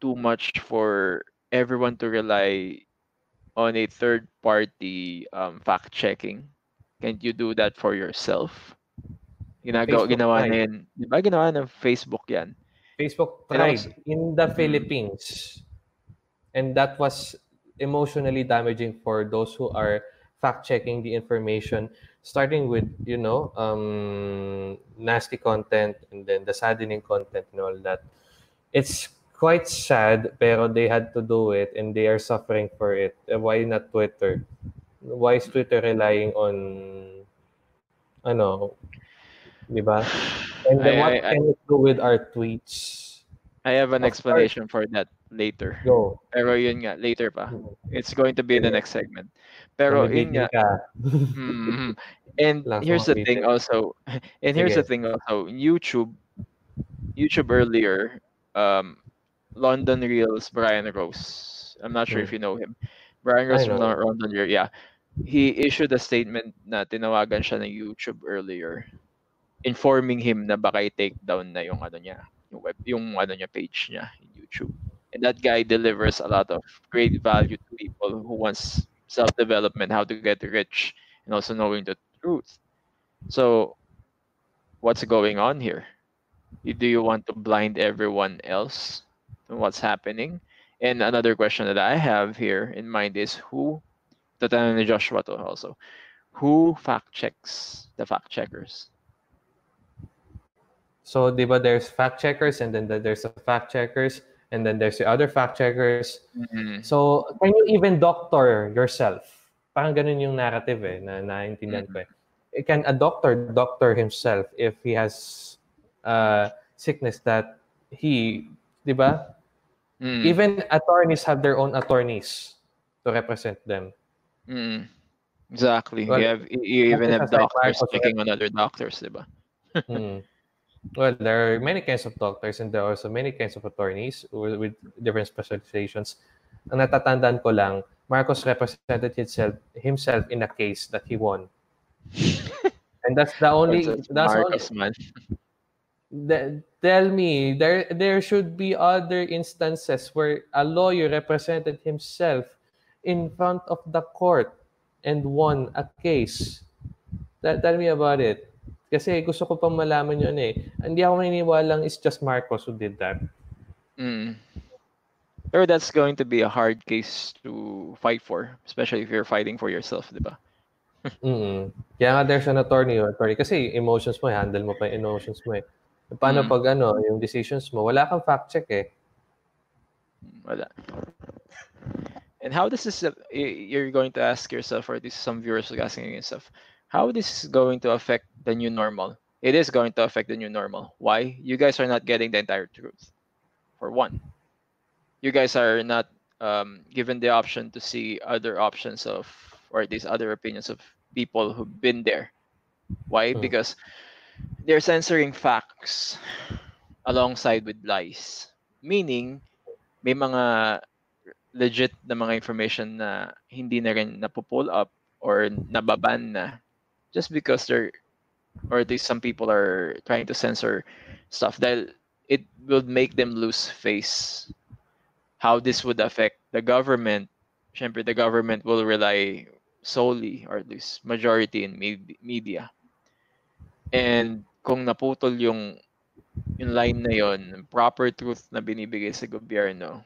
too much for everyone to rely on a third party um, fact checking? Can't you do that for yourself? Ginagawa, ginawa na yan. Di ba ginawa ng Facebook yan? Facebook tried in the Mm. Philippines, and that was emotionally damaging for those who are fact checking the information, starting with you know um, nasty content and then the saddening content and all that. It's quite sad, pero they had to do it and they are suffering for it. Uh, Why not Twitter? Why is Twitter relying on ano, di ba? And then I- what I- I- can it do with our tweets? I have an Of course. explanation for that later. Go. Pero yun nga, later pa. It's going to be in the next segment. Pero yun nga. Mhm. And here's the thing also. And here's the thing also. YouTube, YouTube earlier, um, London Reels, Brian Rose. I'm not sure if you know him. Brian Rose Hmm. From London Reels. Yeah, he issued a statement na tinawagan siya ng YouTube earlier, informing him na baka i-take down na yung ano niya, yung web, yung ano niya page niya in YouTube. And that guy delivers a lot of great value to people who wants self-development, how to get rich, and also knowing the truth. So, what's going on here? Do you want to blind everyone else to what's happening? And another question that I have here in mind is who, tatanong ni Joshua to also, who fact checks the fact checkers? So, di ba, there's fact checkers and then there's the fact checkers and then there's the other fact checkers. Mm, So, can you even doctor yourself? Parang ganun yung narrative eh, na naintindihan ko eh. Eh, Can a doctor doctor himself if he has uh, sickness that he, di ba? mm, Even attorneys have their own attorneys to represent them. mm. Exactly. Well, you have you even have doctors checking on other doctors, diba? Mm. Well, there are many kinds of doctors and there are also many kinds of attorneys with, with different specializations. Ang natatandaan ko lang, Marcos represented himself, himself in a case that he won. And that's the only That's that's only, Marcos, man. the, tell me there there should be other instances where a lawyer represented himself in front of the court and won a case. Tell, tell me about it. Kasi gusto ko pang malaman yun eh. Hindi ako naniniwalang it's just Marcos who did that. Mm. Pero that's going to be a hard case to fight for, especially if you're fighting for yourself, di ba? mm Kaya nga there's an attorney, attorney. Kasi emotions mo, eh, handle mo pa emotions mo eh. Paano Mm. pag ano, yung decisions mo, wala kang fact check eh. Wala. And how this is, you're going to ask yourself, or at least some viewers are asking yourself, how this is going to affect the new normal? It is going to affect the new normal. Why? You guys are not getting the entire truth. For one, you guys are not um, given the option to see other options of, or these other opinions of people who've been there. Why? Hmm. Because they're censoring facts alongside with lies. Meaning, may mga legit na mga information na hindi na rin napupull up or nababan na just because they're or at least some people are trying to censor stuff. Dahil it will make them lose face how this would affect the government. Syempre the government will rely solely or at least majority in med- media and kung naputol yung yung line na yon proper truth na binibigay sa gobyerno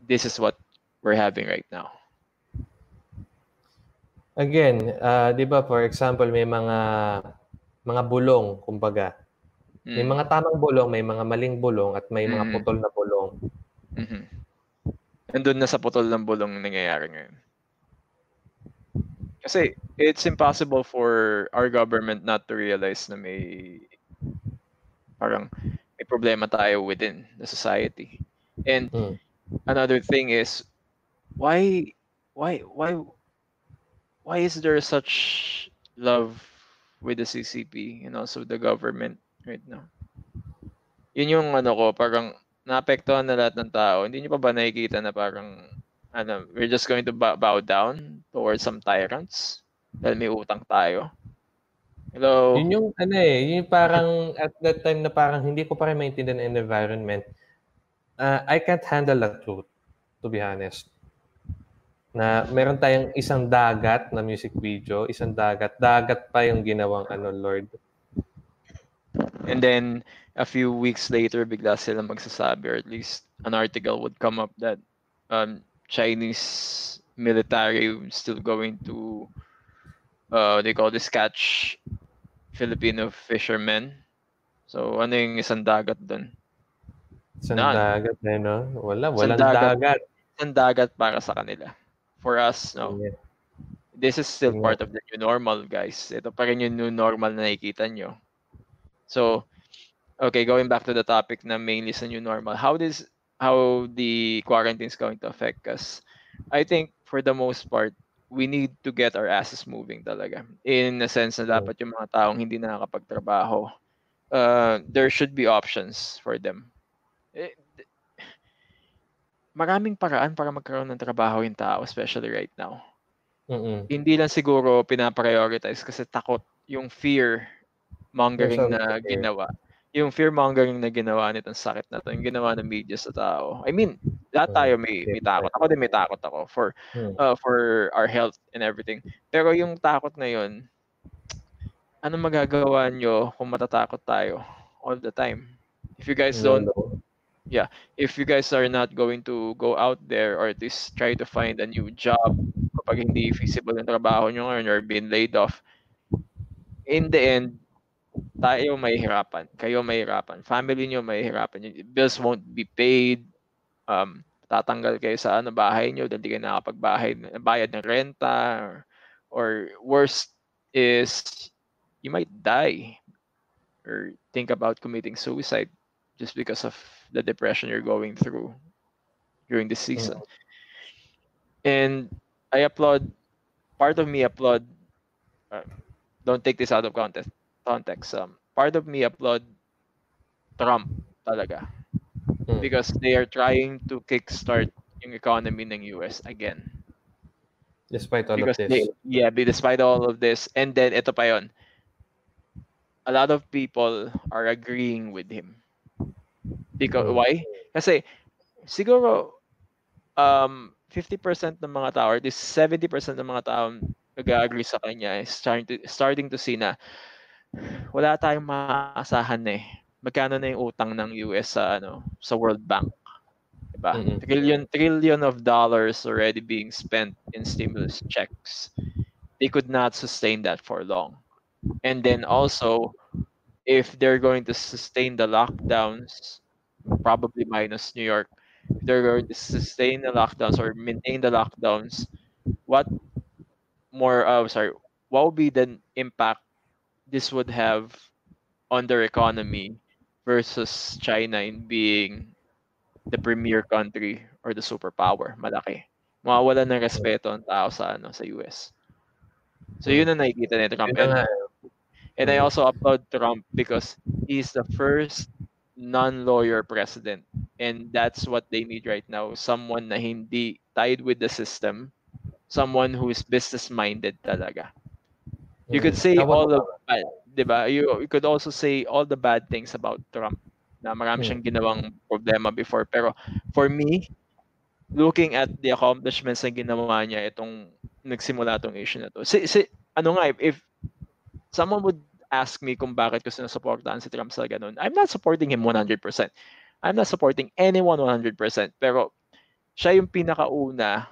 this is what we're having right now Again, uh, 'di ba for example, may mga mga bulong kumbaga. May Mm. mga tamang bulong, may mga maling bulong at may mga Mm. putol na bulong. Mhm. Nandun na sa putol ng bulong nangyayari ngayon. Kasi it's impossible for our government not to realize na may parang may problema tayo within the society. And Mm. another thing is why why why why is there such love with the CCP and also the government right now? Yun yung ano ko, parang naapektuhan na lahat ng tao. Hindi nyo pa ba nakikita na parang ano, we're just going to bow, bow down towards some tyrants dahil may utang tayo. Hello? Yun yung ano eh, yun yung parang at that time na parang hindi ko pa rin maintindihan ang environment. Uh, I can't handle the truth, to be honest. Na meron tayong isang dagat na music video, isang dagat, dagat pa yung ginawang ano, Lord. And then a few weeks later, bigla sila magsasabi or at least an article would come up that um, Chinese military still going to uh, they call this catch Filipino fishermen. So ano yung isang dagat doon? Isang None. dagat eh, no? Wala, Isang walang dagat. dagat. Isang dagat para sa kanila. For us, no. Yeah. This is still Yeah. part of the new normal, guys. Ito pa rin yung new normal na nakikita nyo. So, okay, going back to the topic na mainly sa new normal, how this how the quarantine is going to affect us? I think for the most part, we need to get our asses moving talaga. In a sense na dapat yung mga taong hindi nakakapagtrabaho, uh, there should be options for them. Eh, maraming paraan para magkaroon ng trabaho yung tao, especially right now Mm-mm. hindi lang siguro pinaprioritize kasi takot yung fear mongering na ginawa. Yung fear mongering na ginawa nitong sakit na to, yung ginawa ng media sa tao. I mean, lahat Mm, tayo may, may takot. Ako din may takot ako for Mm. uh, for our health and everything. Pero yung takot na yun, ano magagawa nyo kung matatakot tayo all the time? If you guys don't no. if you guys are not going to go out there or at least try to find a new job kapag hindi feasible yung trabaho nyo ngayon or being laid off, in the end, tayo mahihirapan. Kayo mahihirapan. Family nyo mahihirapan. Yung Bills won't be paid. Um, tatanggal kayo sa ano, bahay nyo dahil di kayo nakapagbahay, bayad ng renta. Or, or worst is, you might die or think about committing suicide just because of the depression you're going through during this season. And I applaud, part of me applaud, uh, don't take this out of context, context. Um, part of me applaud Trump talaga Mm. because they are trying to kickstart yung economy ng US again. Despite all because of they, this. yeah, be- despite all of this, and then ito pa yon, a lot of people are agreeing with him. Because Mm. why? Kasi siguro um 50% ng mga tao or this 70% ng mga tao nag-agree sa kanya is starting to starting to see na wala tayong maaasahan eh. Magkano na yung utang ng US sa ano sa World Bank? Diba? Mm-mm. Trillion trillion of dollars already being spent in stimulus checks. They could not sustain that for long. And then also if they're going to sustain the lockdowns, probably minus New York, if they're going to sustain the lockdowns or maintain the lockdowns, what more uh, sorry, what would be the impact this would have on their economy versus China in being the premier country or the superpower, malaki. Mawawala ng respeto ang tao sa ano sa US. So yun ang nakikita ni Trump. And, and I also applaud Trump because he's the first non-lawyer president. And that's what they need right now. Someone na hindi tied with the system. Someone who is business-minded talaga. You could Mm. say all the bad, 'di ba? You you could also say all the bad things about Trump. Na marami Hmm. siyang ginawang problema before pero for me looking at the accomplishments na ginawa niya itong nagsimula tong issue na to. Si, si ano nga if, if someone would ask me kung bakit ko sinusuportahan si Trump sa ganun, I'm not supporting him 100%. I'm not supporting anyone 100%. Pero siya yung pinakauna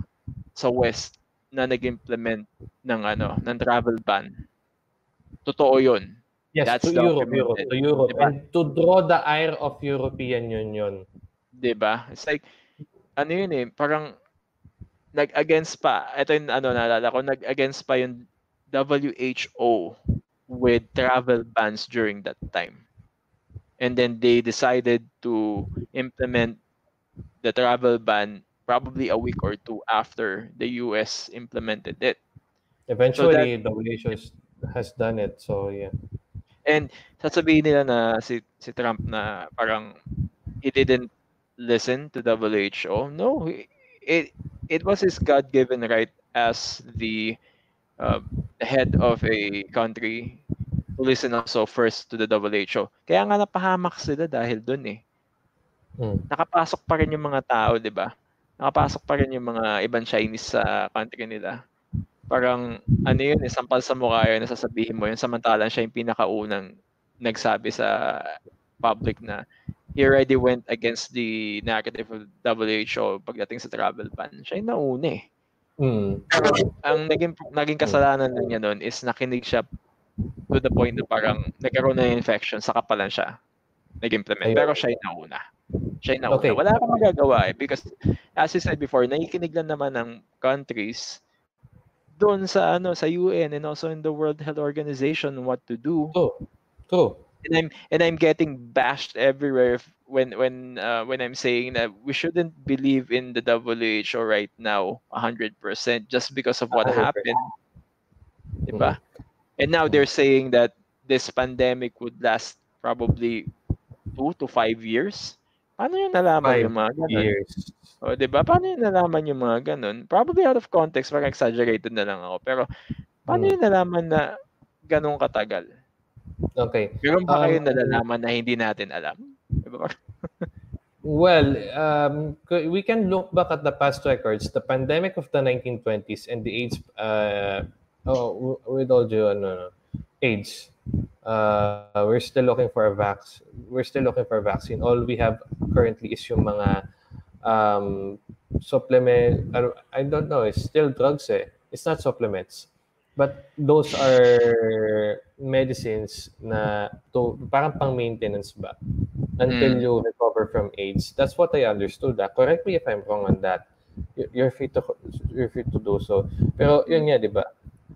sa West na nag-implement ng ano, ng travel ban. Totoo 'yun. Yes, That's to Europe. Europe, to Europe. Diba? And to draw the ire of European Union. 'di ba? It's like ano yun eh, parang nag-against pa. Ito yung ano naalala ko, nag-against pa yung WHO with travel bans during that time. And then they decided to implement the travel ban probably a week or two after the US implemented it. Eventually, the WHO has- done it. So, yeah. And sasabihin nila na si si Trump na parang he didn't listen to WHO. No, it it was his God-given right as the uh, head of a country to listen also first to the WHO. Kaya nga napahamak sila dahil dun eh. Mm. Nakapasok pa rin yung mga tao, 'di ba? Nakapasok pa rin yung mga ibang Chinese sa country nila. Parang ano yun, eh, sampal sa mukha yun, nasasabihin mo yun, samantalang siya yung pinakaunang nagsabi sa public na he already went against the narrative of WHO pagdating sa travel ban. Siya yung nauna eh. Mm. Ang naging, naging kasalanan na niya nun is nakinig siya to the point na parang nagkaroon na infection, saka pa lang siya nag-implement. Pero siya yung nauna. Siya nauna. Okay. Wala kang magagawa eh. Because, as you said before, nakikinig lang naman ng countries doon sa ano sa UN and also in the World Health Organization what to do. True. True. And I'm and I'm getting bashed everywhere if, when when uh, when I'm saying that we shouldn't believe in the WHO right now 100% just because of what 100%. happened. Diba? And now they're saying that this pandemic would last probably two to five years. Paano yun nalaman Five yung mga ganun? Years. O, di ba? Paano yun nalaman yung mga ganun? Probably out of context, parang exaggerated na lang ako. Pero, paano Hmm. yun nalaman na ganun katagal? Okay. Meron ba kayo Um, nalalaman na hindi natin alam? Di ba? Well, um, we can look back at the past records. The pandemic of the 1920s and the AIDS, uh, oh, with all due, ano, no, AIDS. Uh, we're still looking for a vac. We're still looking for a vaccine. All we have currently is yung mga um, supplement. ano, I don't know. It's still drugs. Eh. It's not supplements. But those are medicines na to parang pang maintenance ba until Mm. you recover from AIDS. That's what I understood. Ah. Correct me if I'm wrong on that. You- You're free to you're free to do so. Pero yun nga, 'di ba?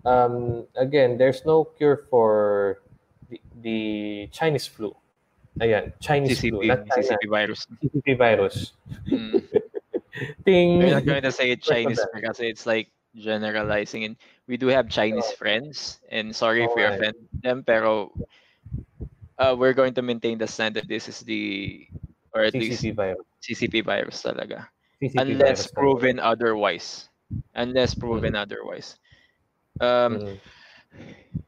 Um, again, there's no cure for the, the Chinese flu. Ayan, Chinese flu. CCP, Not China. CCP virus. CCP virus. Mm. Ting. I'm not going to say Chinese because it's like generalizing. And we do have Chinese friends, and sorry if we Alright. offend them, pero uh, we're going to maintain the stand that this is the, or at least CCP virus. CCP virus talaga. CCP Unless virus. proven otherwise. Unless proven otherwise. Um, Mm.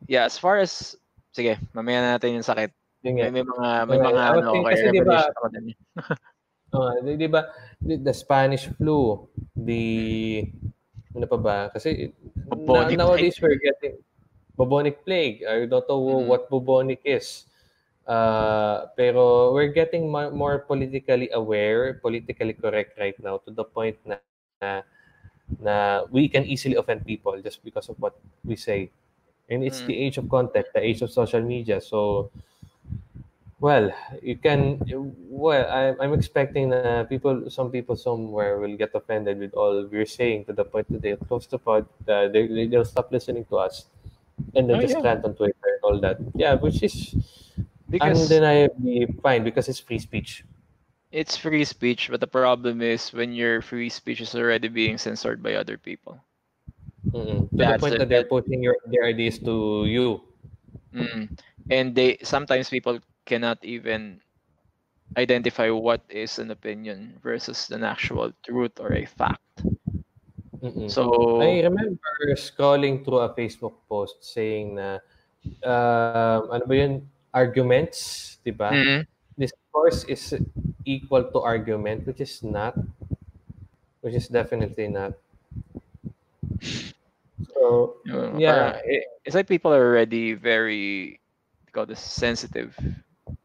yeah, as far as Sige, mamaya na natin yung sakit. Nga. May, may mga may Okay, mga was ano, okay, kasi, di ba, revelation ako din. Oh, di, ba the, Spanish flu, the ano pa ba? Kasi na, Bubonic nowadays we're getting bubonic plague. I don't know Mhm. what bubonic is. Uh, pero we're getting mo- more politically aware, politically correct right now to the point na, na na we can easily offend people just because of what we say. And it's the age of content, the age of social media. So well, you can. Well, I, I'm expecting that people, some people somewhere will get offended with all we're saying to the point that they'll close the pod, uh, they, they- they'll stop listening to us, and then Oh, just yeah. rant on Twitter and all that. Yeah, which is Because undeniably fine because it's free speech. It's free speech, but the problem is when your free speech is already being censored by other people. Mm-mm. To That's the point it. that they're pushing your their ideas to you. Mm. And they sometimes people cannot even identify what is an opinion versus an actual truth or a fact. Mm-mm. So I remember scrolling through a Facebook post saying na um, ano ba yun? Arguments, di ba? Mhm. Discourse is equal to argument, which is not. Which is definitely not. So, Yeah. it- it's like people are already very call this sensitive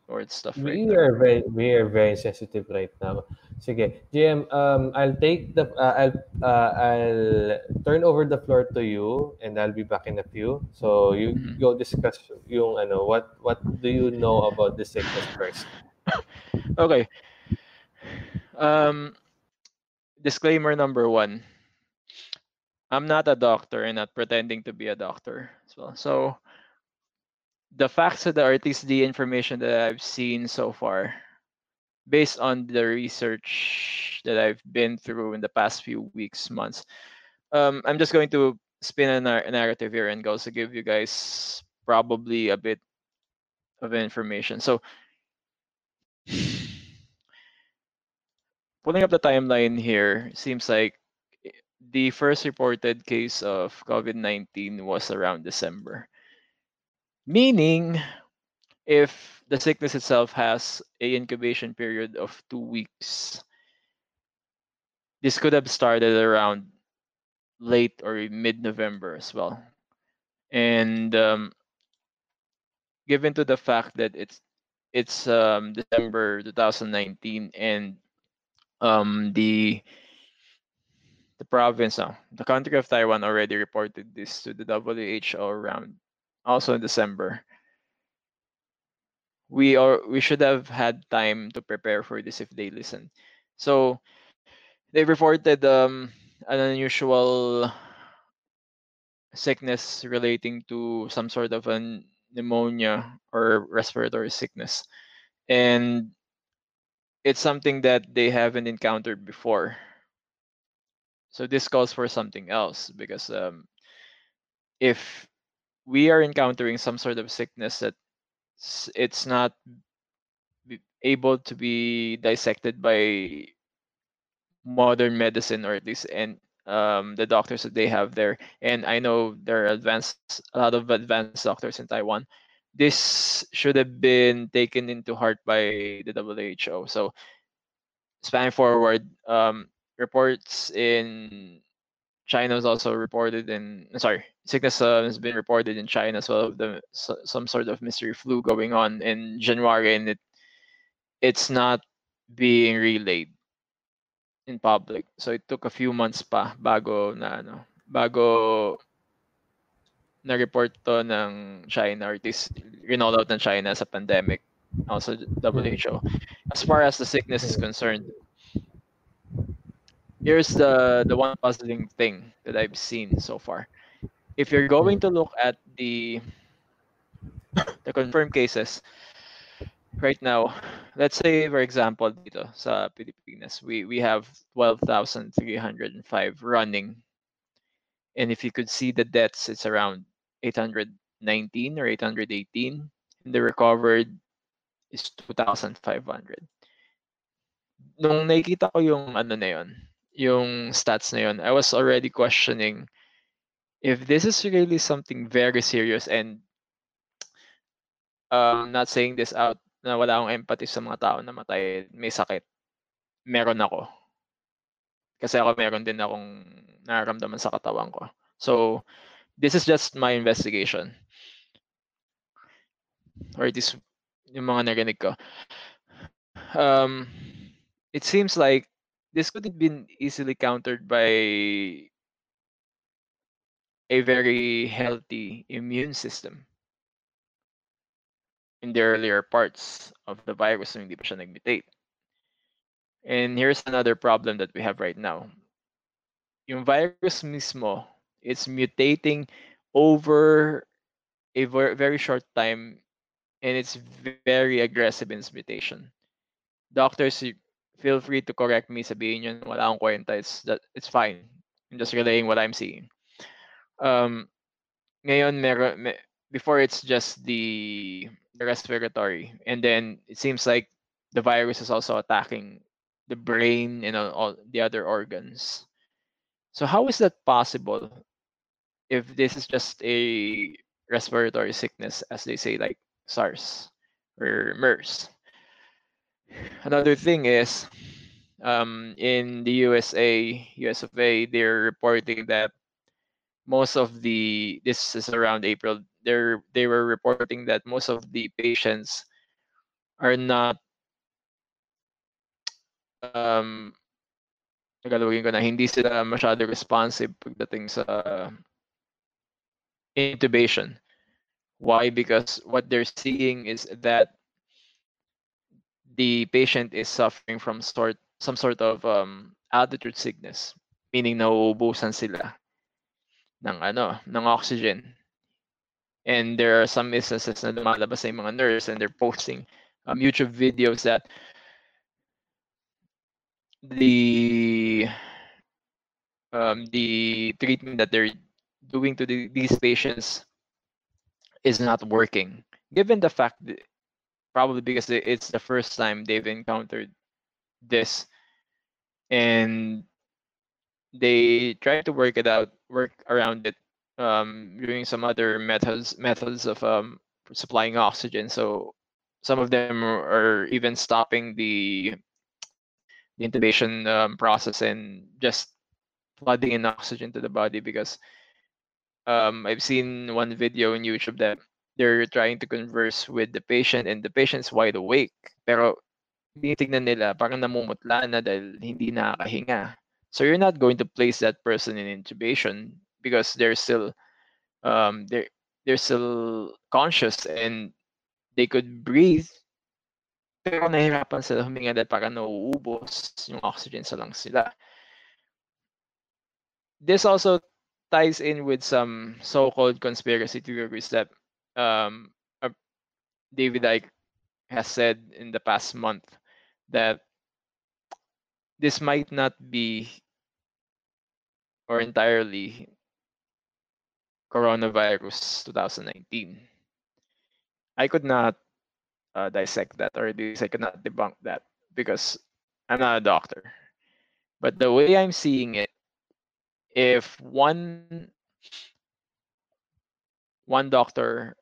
towards stuff right we now. are very we are very sensitive right now. Sige, JM, um, I'll take the uh, I'll uh, I'll turn over the floor to you, and I'll be back in a few. So you Mhm. go discuss yung ano what what do you know about the sickness first? Okay. Um, disclaimer number one. I'm not a doctor and not pretending to be a doctor well. So the facts of the or at least the information that I've seen so far, based on the research that I've been through in the past few weeks, months, um, I'm just going to spin a, nar- narrative here and also give you guys probably a bit of information. So pulling up the timeline here, seems like the first reported case of COVID 19 was around December. Meaning, if the sickness itself has a incubation period of two weeks, this could have started around late or mid November as well. And um, given to the fact that it's it's um, December 2019 and um, the the province now, the country of Taiwan already reported this to the WHO around also in December. We are we should have had time to prepare for this if they listen. So they reported um, an unusual sickness relating to some sort of a pneumonia or respiratory sickness. And it's something that they haven't encountered before. So this calls for something else because um, if we are encountering some sort of sickness that it's not able to be dissected by modern medicine or at least and um, the doctors that they have there. And i know there are advanced a lot of advanced doctors in taiwan. This should have been taken into heart by the who so spanning forward um, reports in china was also reported in sorry sickness uh, has been reported in china as well the so, some sort of mystery flu going on in january and it it's not being relayed in public. So it took a few months pa bago na ano, bago na-report to ng China or at least rinol out ng China as a pandemic. Also WHO. As far as the sickness is concerned, here's the the one puzzling thing that I've seen so far. If you're going to look at the the confirmed cases, right now, let's say for example dito sa Pilipinas, we we have 12,305 running. And if you could see the deaths, it's around 819 or 818. And the recovered is 2,500. Nung nakita ko yung ano na yun, yung stats na yun, I was already questioning if this is really something very serious and um, not saying this out na wala akong empathy sa mga tao na matay, may sakit. Meron ako. Kasi ako meron din akong nararamdaman sa katawan ko. So, this is just my investigation. Or it is yung mga narinig ko. Um, it seems like this could have been easily countered by a very healthy immune system in the earlier parts of the virus nung hindi pa siya nag-mutate. And here's another problem that we have right now. Yung virus mismo, it's mutating over a very short time and it's very aggressive in its mutation. Doctors, feel free to correct me, sabihin yun, wala akong kwenta, it's, that, it's fine. I'm just relaying what I'm seeing. Um, ngayon, meron, may, before it's just the, the respiratory, and then it seems like the virus is also attacking the brain and all the other organs. So how is that possible if this is just a respiratory sickness, as they say, like SARS or MERS? Another thing is, um, in the USA, US of A, they're reporting that most of the this is around April. They're they were reporting that most of the patients are not um nagalugin ko na hindi sila masyado responsive pagdating sa intubation. Why? Because what they're seeing is that the patient is suffering from sort some sort of um, altitude sickness, meaning nauubusan sila ng ano, ng oxygen. And there are some instances na lumalabas sa mga nurse and they're posting um, YouTube videos that the um, the treatment that they're doing to the, these patients is not working given the fact that probably because it's the first time they've encountered this. And they try to work it out work around it um, doing some other methods methods of um, supplying oxygen. So some of them are even stopping the the intubation um, process and just flooding in oxygen to the body because um, I've seen one video on YouTube that they're trying to converse with the patient and the patient's wide awake. Pero tinitignan nila parang namumutla na dahil hindi nakakahinga. So you're not going to place that person in intubation because they're still um, they're they're still conscious and they could breathe pero nahihirapan sila huminga dahil parang nauubos yung oxygen sa lungs nila. This also ties in with some so-called conspiracy theories that um, uh, David Icke has said in the past month that this might not be or entirely coronavirus 2019. I could not uh, dissect that, or at least I could not debunk that because I'm not a doctor. But the way I'm seeing it, if one one doctor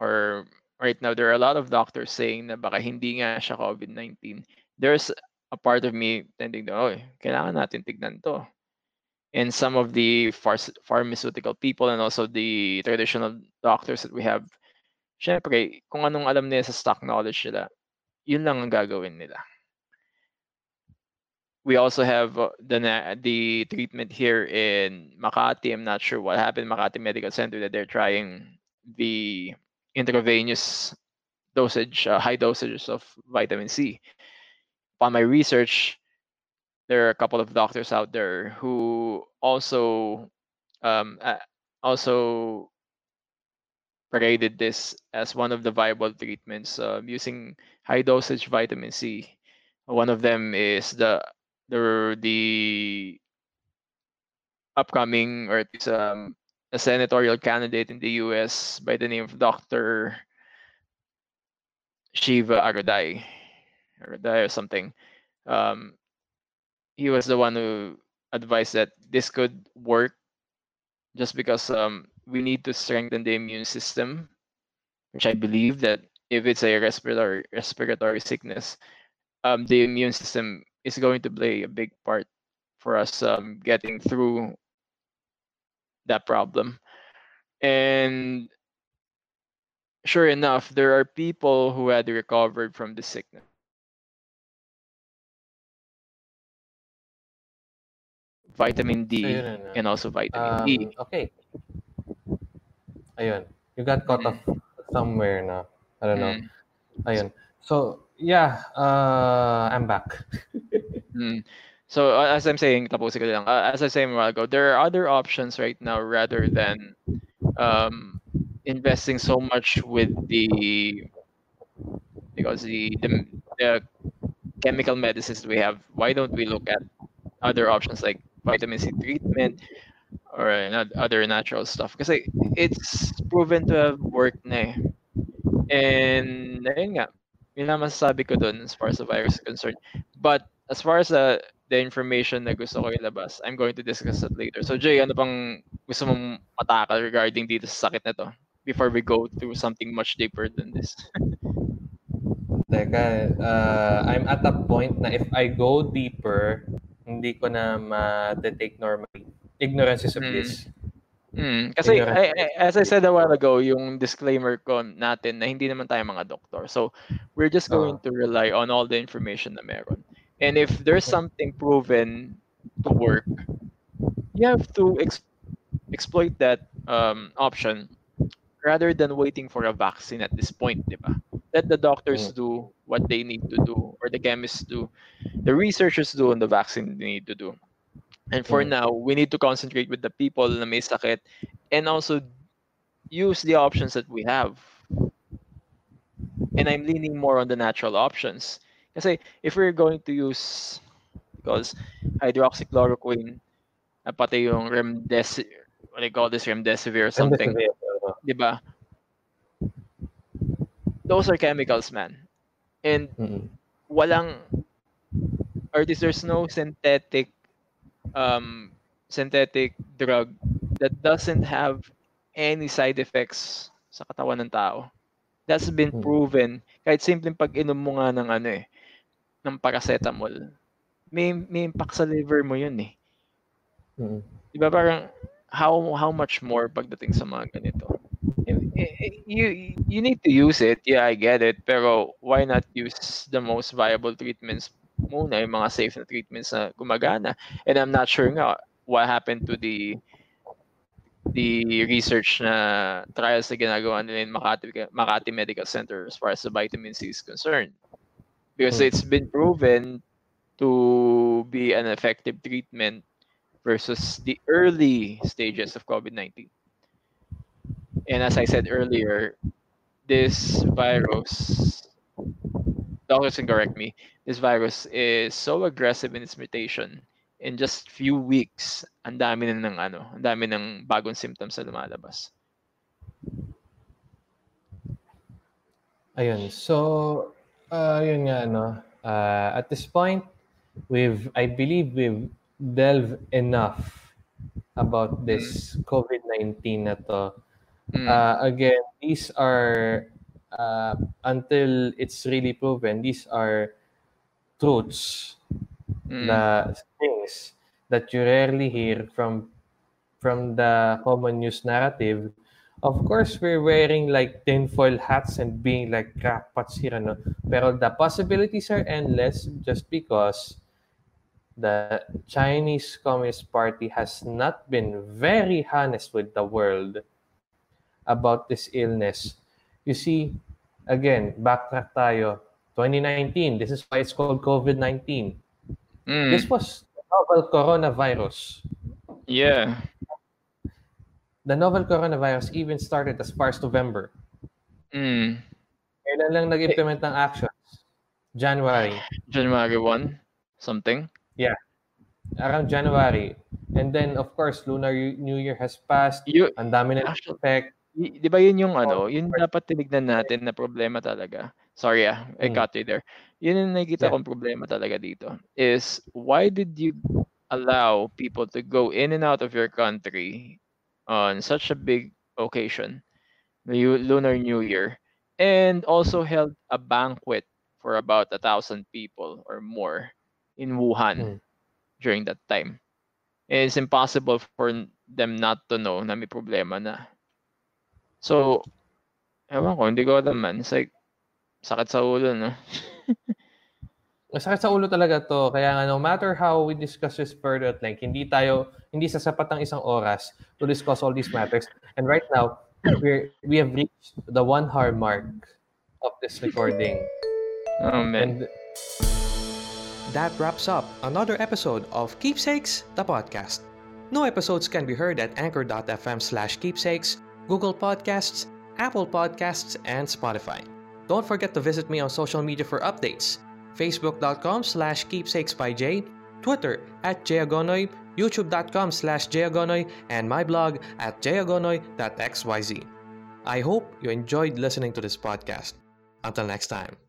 or right now there are a lot of doctors saying na baka hindi nga siya COVID-19, there's a part of me tending to, oh, kailangan natin tignan to. And some of the phar- pharmaceutical people and also the traditional doctors that we have Siyempre, kung anong alam nila sa stock knowledge nila, yun lang ang gagawin nila. We also have uh, the the treatment here in Makati. I'm not sure what happened Makati Medical Center that they're trying the intravenous dosage, uh, high dosages of vitamin C. Upon my research, there are a couple of doctors out there who also um, uh, also paraded this as one of the viable treatments uh, using high dosage vitamin C. One of them is the the the upcoming or least um, a senatorial candidate in the U.S. by the name of Dr. Shiva Aradai, Aradai or something. Um, he was the one who advised that this could work just because um, we need to strengthen the immune system which I believe that if it's a respiratory respiratory sickness, um, the immune system is going to play a big part for us um, getting through that problem. And sure enough, there are people who had recovered from the sickness. Vitamin D na. and also vitamin E. Um, okay. Ayun. You got caught off somewhere na. I don't know. Mm, Ayun. So, yeah. Uh, I'm back. mm. So uh, as I'm saying, tapusin ko lang. Uh, as I said a while ago, there are other options right now rather than um, investing so much with the because the, the the chemical medicines we have. Why don't we look at other options like vitamin C treatment or other natural stuff? Kasi it's proven to have worked na eh. And ayun nga, yun lang masasabi ko dun as far as the virus is concerned. But as far as the, the information na gusto ko ilabas, I'm going to discuss that later. So Jay, ano pang gusto mong matakal regarding dito sa sakit na to? Before we go through something much deeper than this. Teka, uh, I'm at a point na if I go deeper, hindi ko na ma-detect normally. Ignorance is a Mm. bliss. Mm, kasi Ignorant I- I- as I said a while ago, yung disclaimer ko natin na hindi naman tayo mga doktor. So, we're just going to rely on all the information na meron. And if there's something proven to work, you have to ex- exploit that um, option rather than waiting for a vaccine at this point, di ba? Let the doctors Mm. do what they need to do or the chemists do, the researchers do and the vaccine they need to do. And for Mm. now, we need to concentrate with the people na may sakit and also use the options that we have. And I'm leaning more on the natural options. Kasi if we're going to use because hydroxychloroquine, na pati yung remdesivir, what you call this, remdesivir or something, Remdesivir, di ba? Those are chemicals, man. And mm. walang or there's no synthetic um synthetic drug that doesn't have any side effects sa katawan ng tao. That's been Hmm. proven. Kahit simpleng pag-inom mo nga ng ano eh, ng paracetamol, may, may impact sa liver mo yun eh. Mm. Di ba parang how how much more pagdating sa mga ganito? Eh, eh, eh, You you need to use it. Yeah, I get it. Pero why not use the most viable treatments muna, yung mga safe na treatments na gumagana? And I'm not sure nga what happened to the the research na trials na ginagawa nila in Makati, Makati Medical Center as far as the vitamin C is concerned. Because Hmm. it's been proven to be an effective treatment versus the early stages of COVID-19. And as I said earlier, this virus, doctors can correct me, this virus is so aggressive in its mutation. In just few weeks, ang dami na ng ano, ang dami ng bagong symptoms na lumalabas. Ayun. So, uh, yun nga, no. Uh, at this point, we've, I believe we've delved enough about this COVID-19 na to. Mm. Uh, again, these are, uh, until it's really proven, these are truths, Mm. the things that you rarely hear from from the common news narrative. Of course, we're wearing like tinfoil hats and being like crackpots here, no? Pero the possibilities are endless just because the Chinese Communist Party has not been very honest with the world about this illness. You see, again, backtrack tayo. 2019, this is why it's called COVID-19. Mm. This was the novel coronavirus. Yeah. The novel coronavirus even started as far as November. Mm. Kailan lang nag-implement ng actions? January. January 1, something. Yeah. Around January. And then, of course, Lunar New Year has passed. You, Ang dami na Actually, effect. Y- Di ba yun yung ano, yun dapat tinignan natin na problema talaga. Sorry ah, I Mm. cut you there. Yun yung nakikita Yeah. kong problema talaga dito. Is why did you allow people to go in and out of your country on such a big occasion, the Lunar New Year, and also held a banquet for about a thousand people or more in Wuhan Mm. during that time. It's impossible for them not to know na may problema na. So, ewan ko, hindi ko alam man. It's like, sakit sa ulo, no? Masakit sa ulo talaga to. Kaya nga, no matter how we discuss this further at length, hindi tayo, hindi sa sapat ng isang oras to discuss all these matters. And right now, we're, we have reached the one hour mark of this recording. Oh, man. And That wraps up another episode of Keepsakes, the podcast. New episodes can be heard at anchor.fm slash keepsakes, Google Podcasts, Apple Podcasts, and Spotify. Don't forget to visit me on social media for updates. Facebook.com slash keepsakes by Jay, Twitter at jayagonoy, YouTube.com slash jayagonoy, and my blog at jayagonoy.xyz. I hope you enjoyed listening to this podcast. Until next time.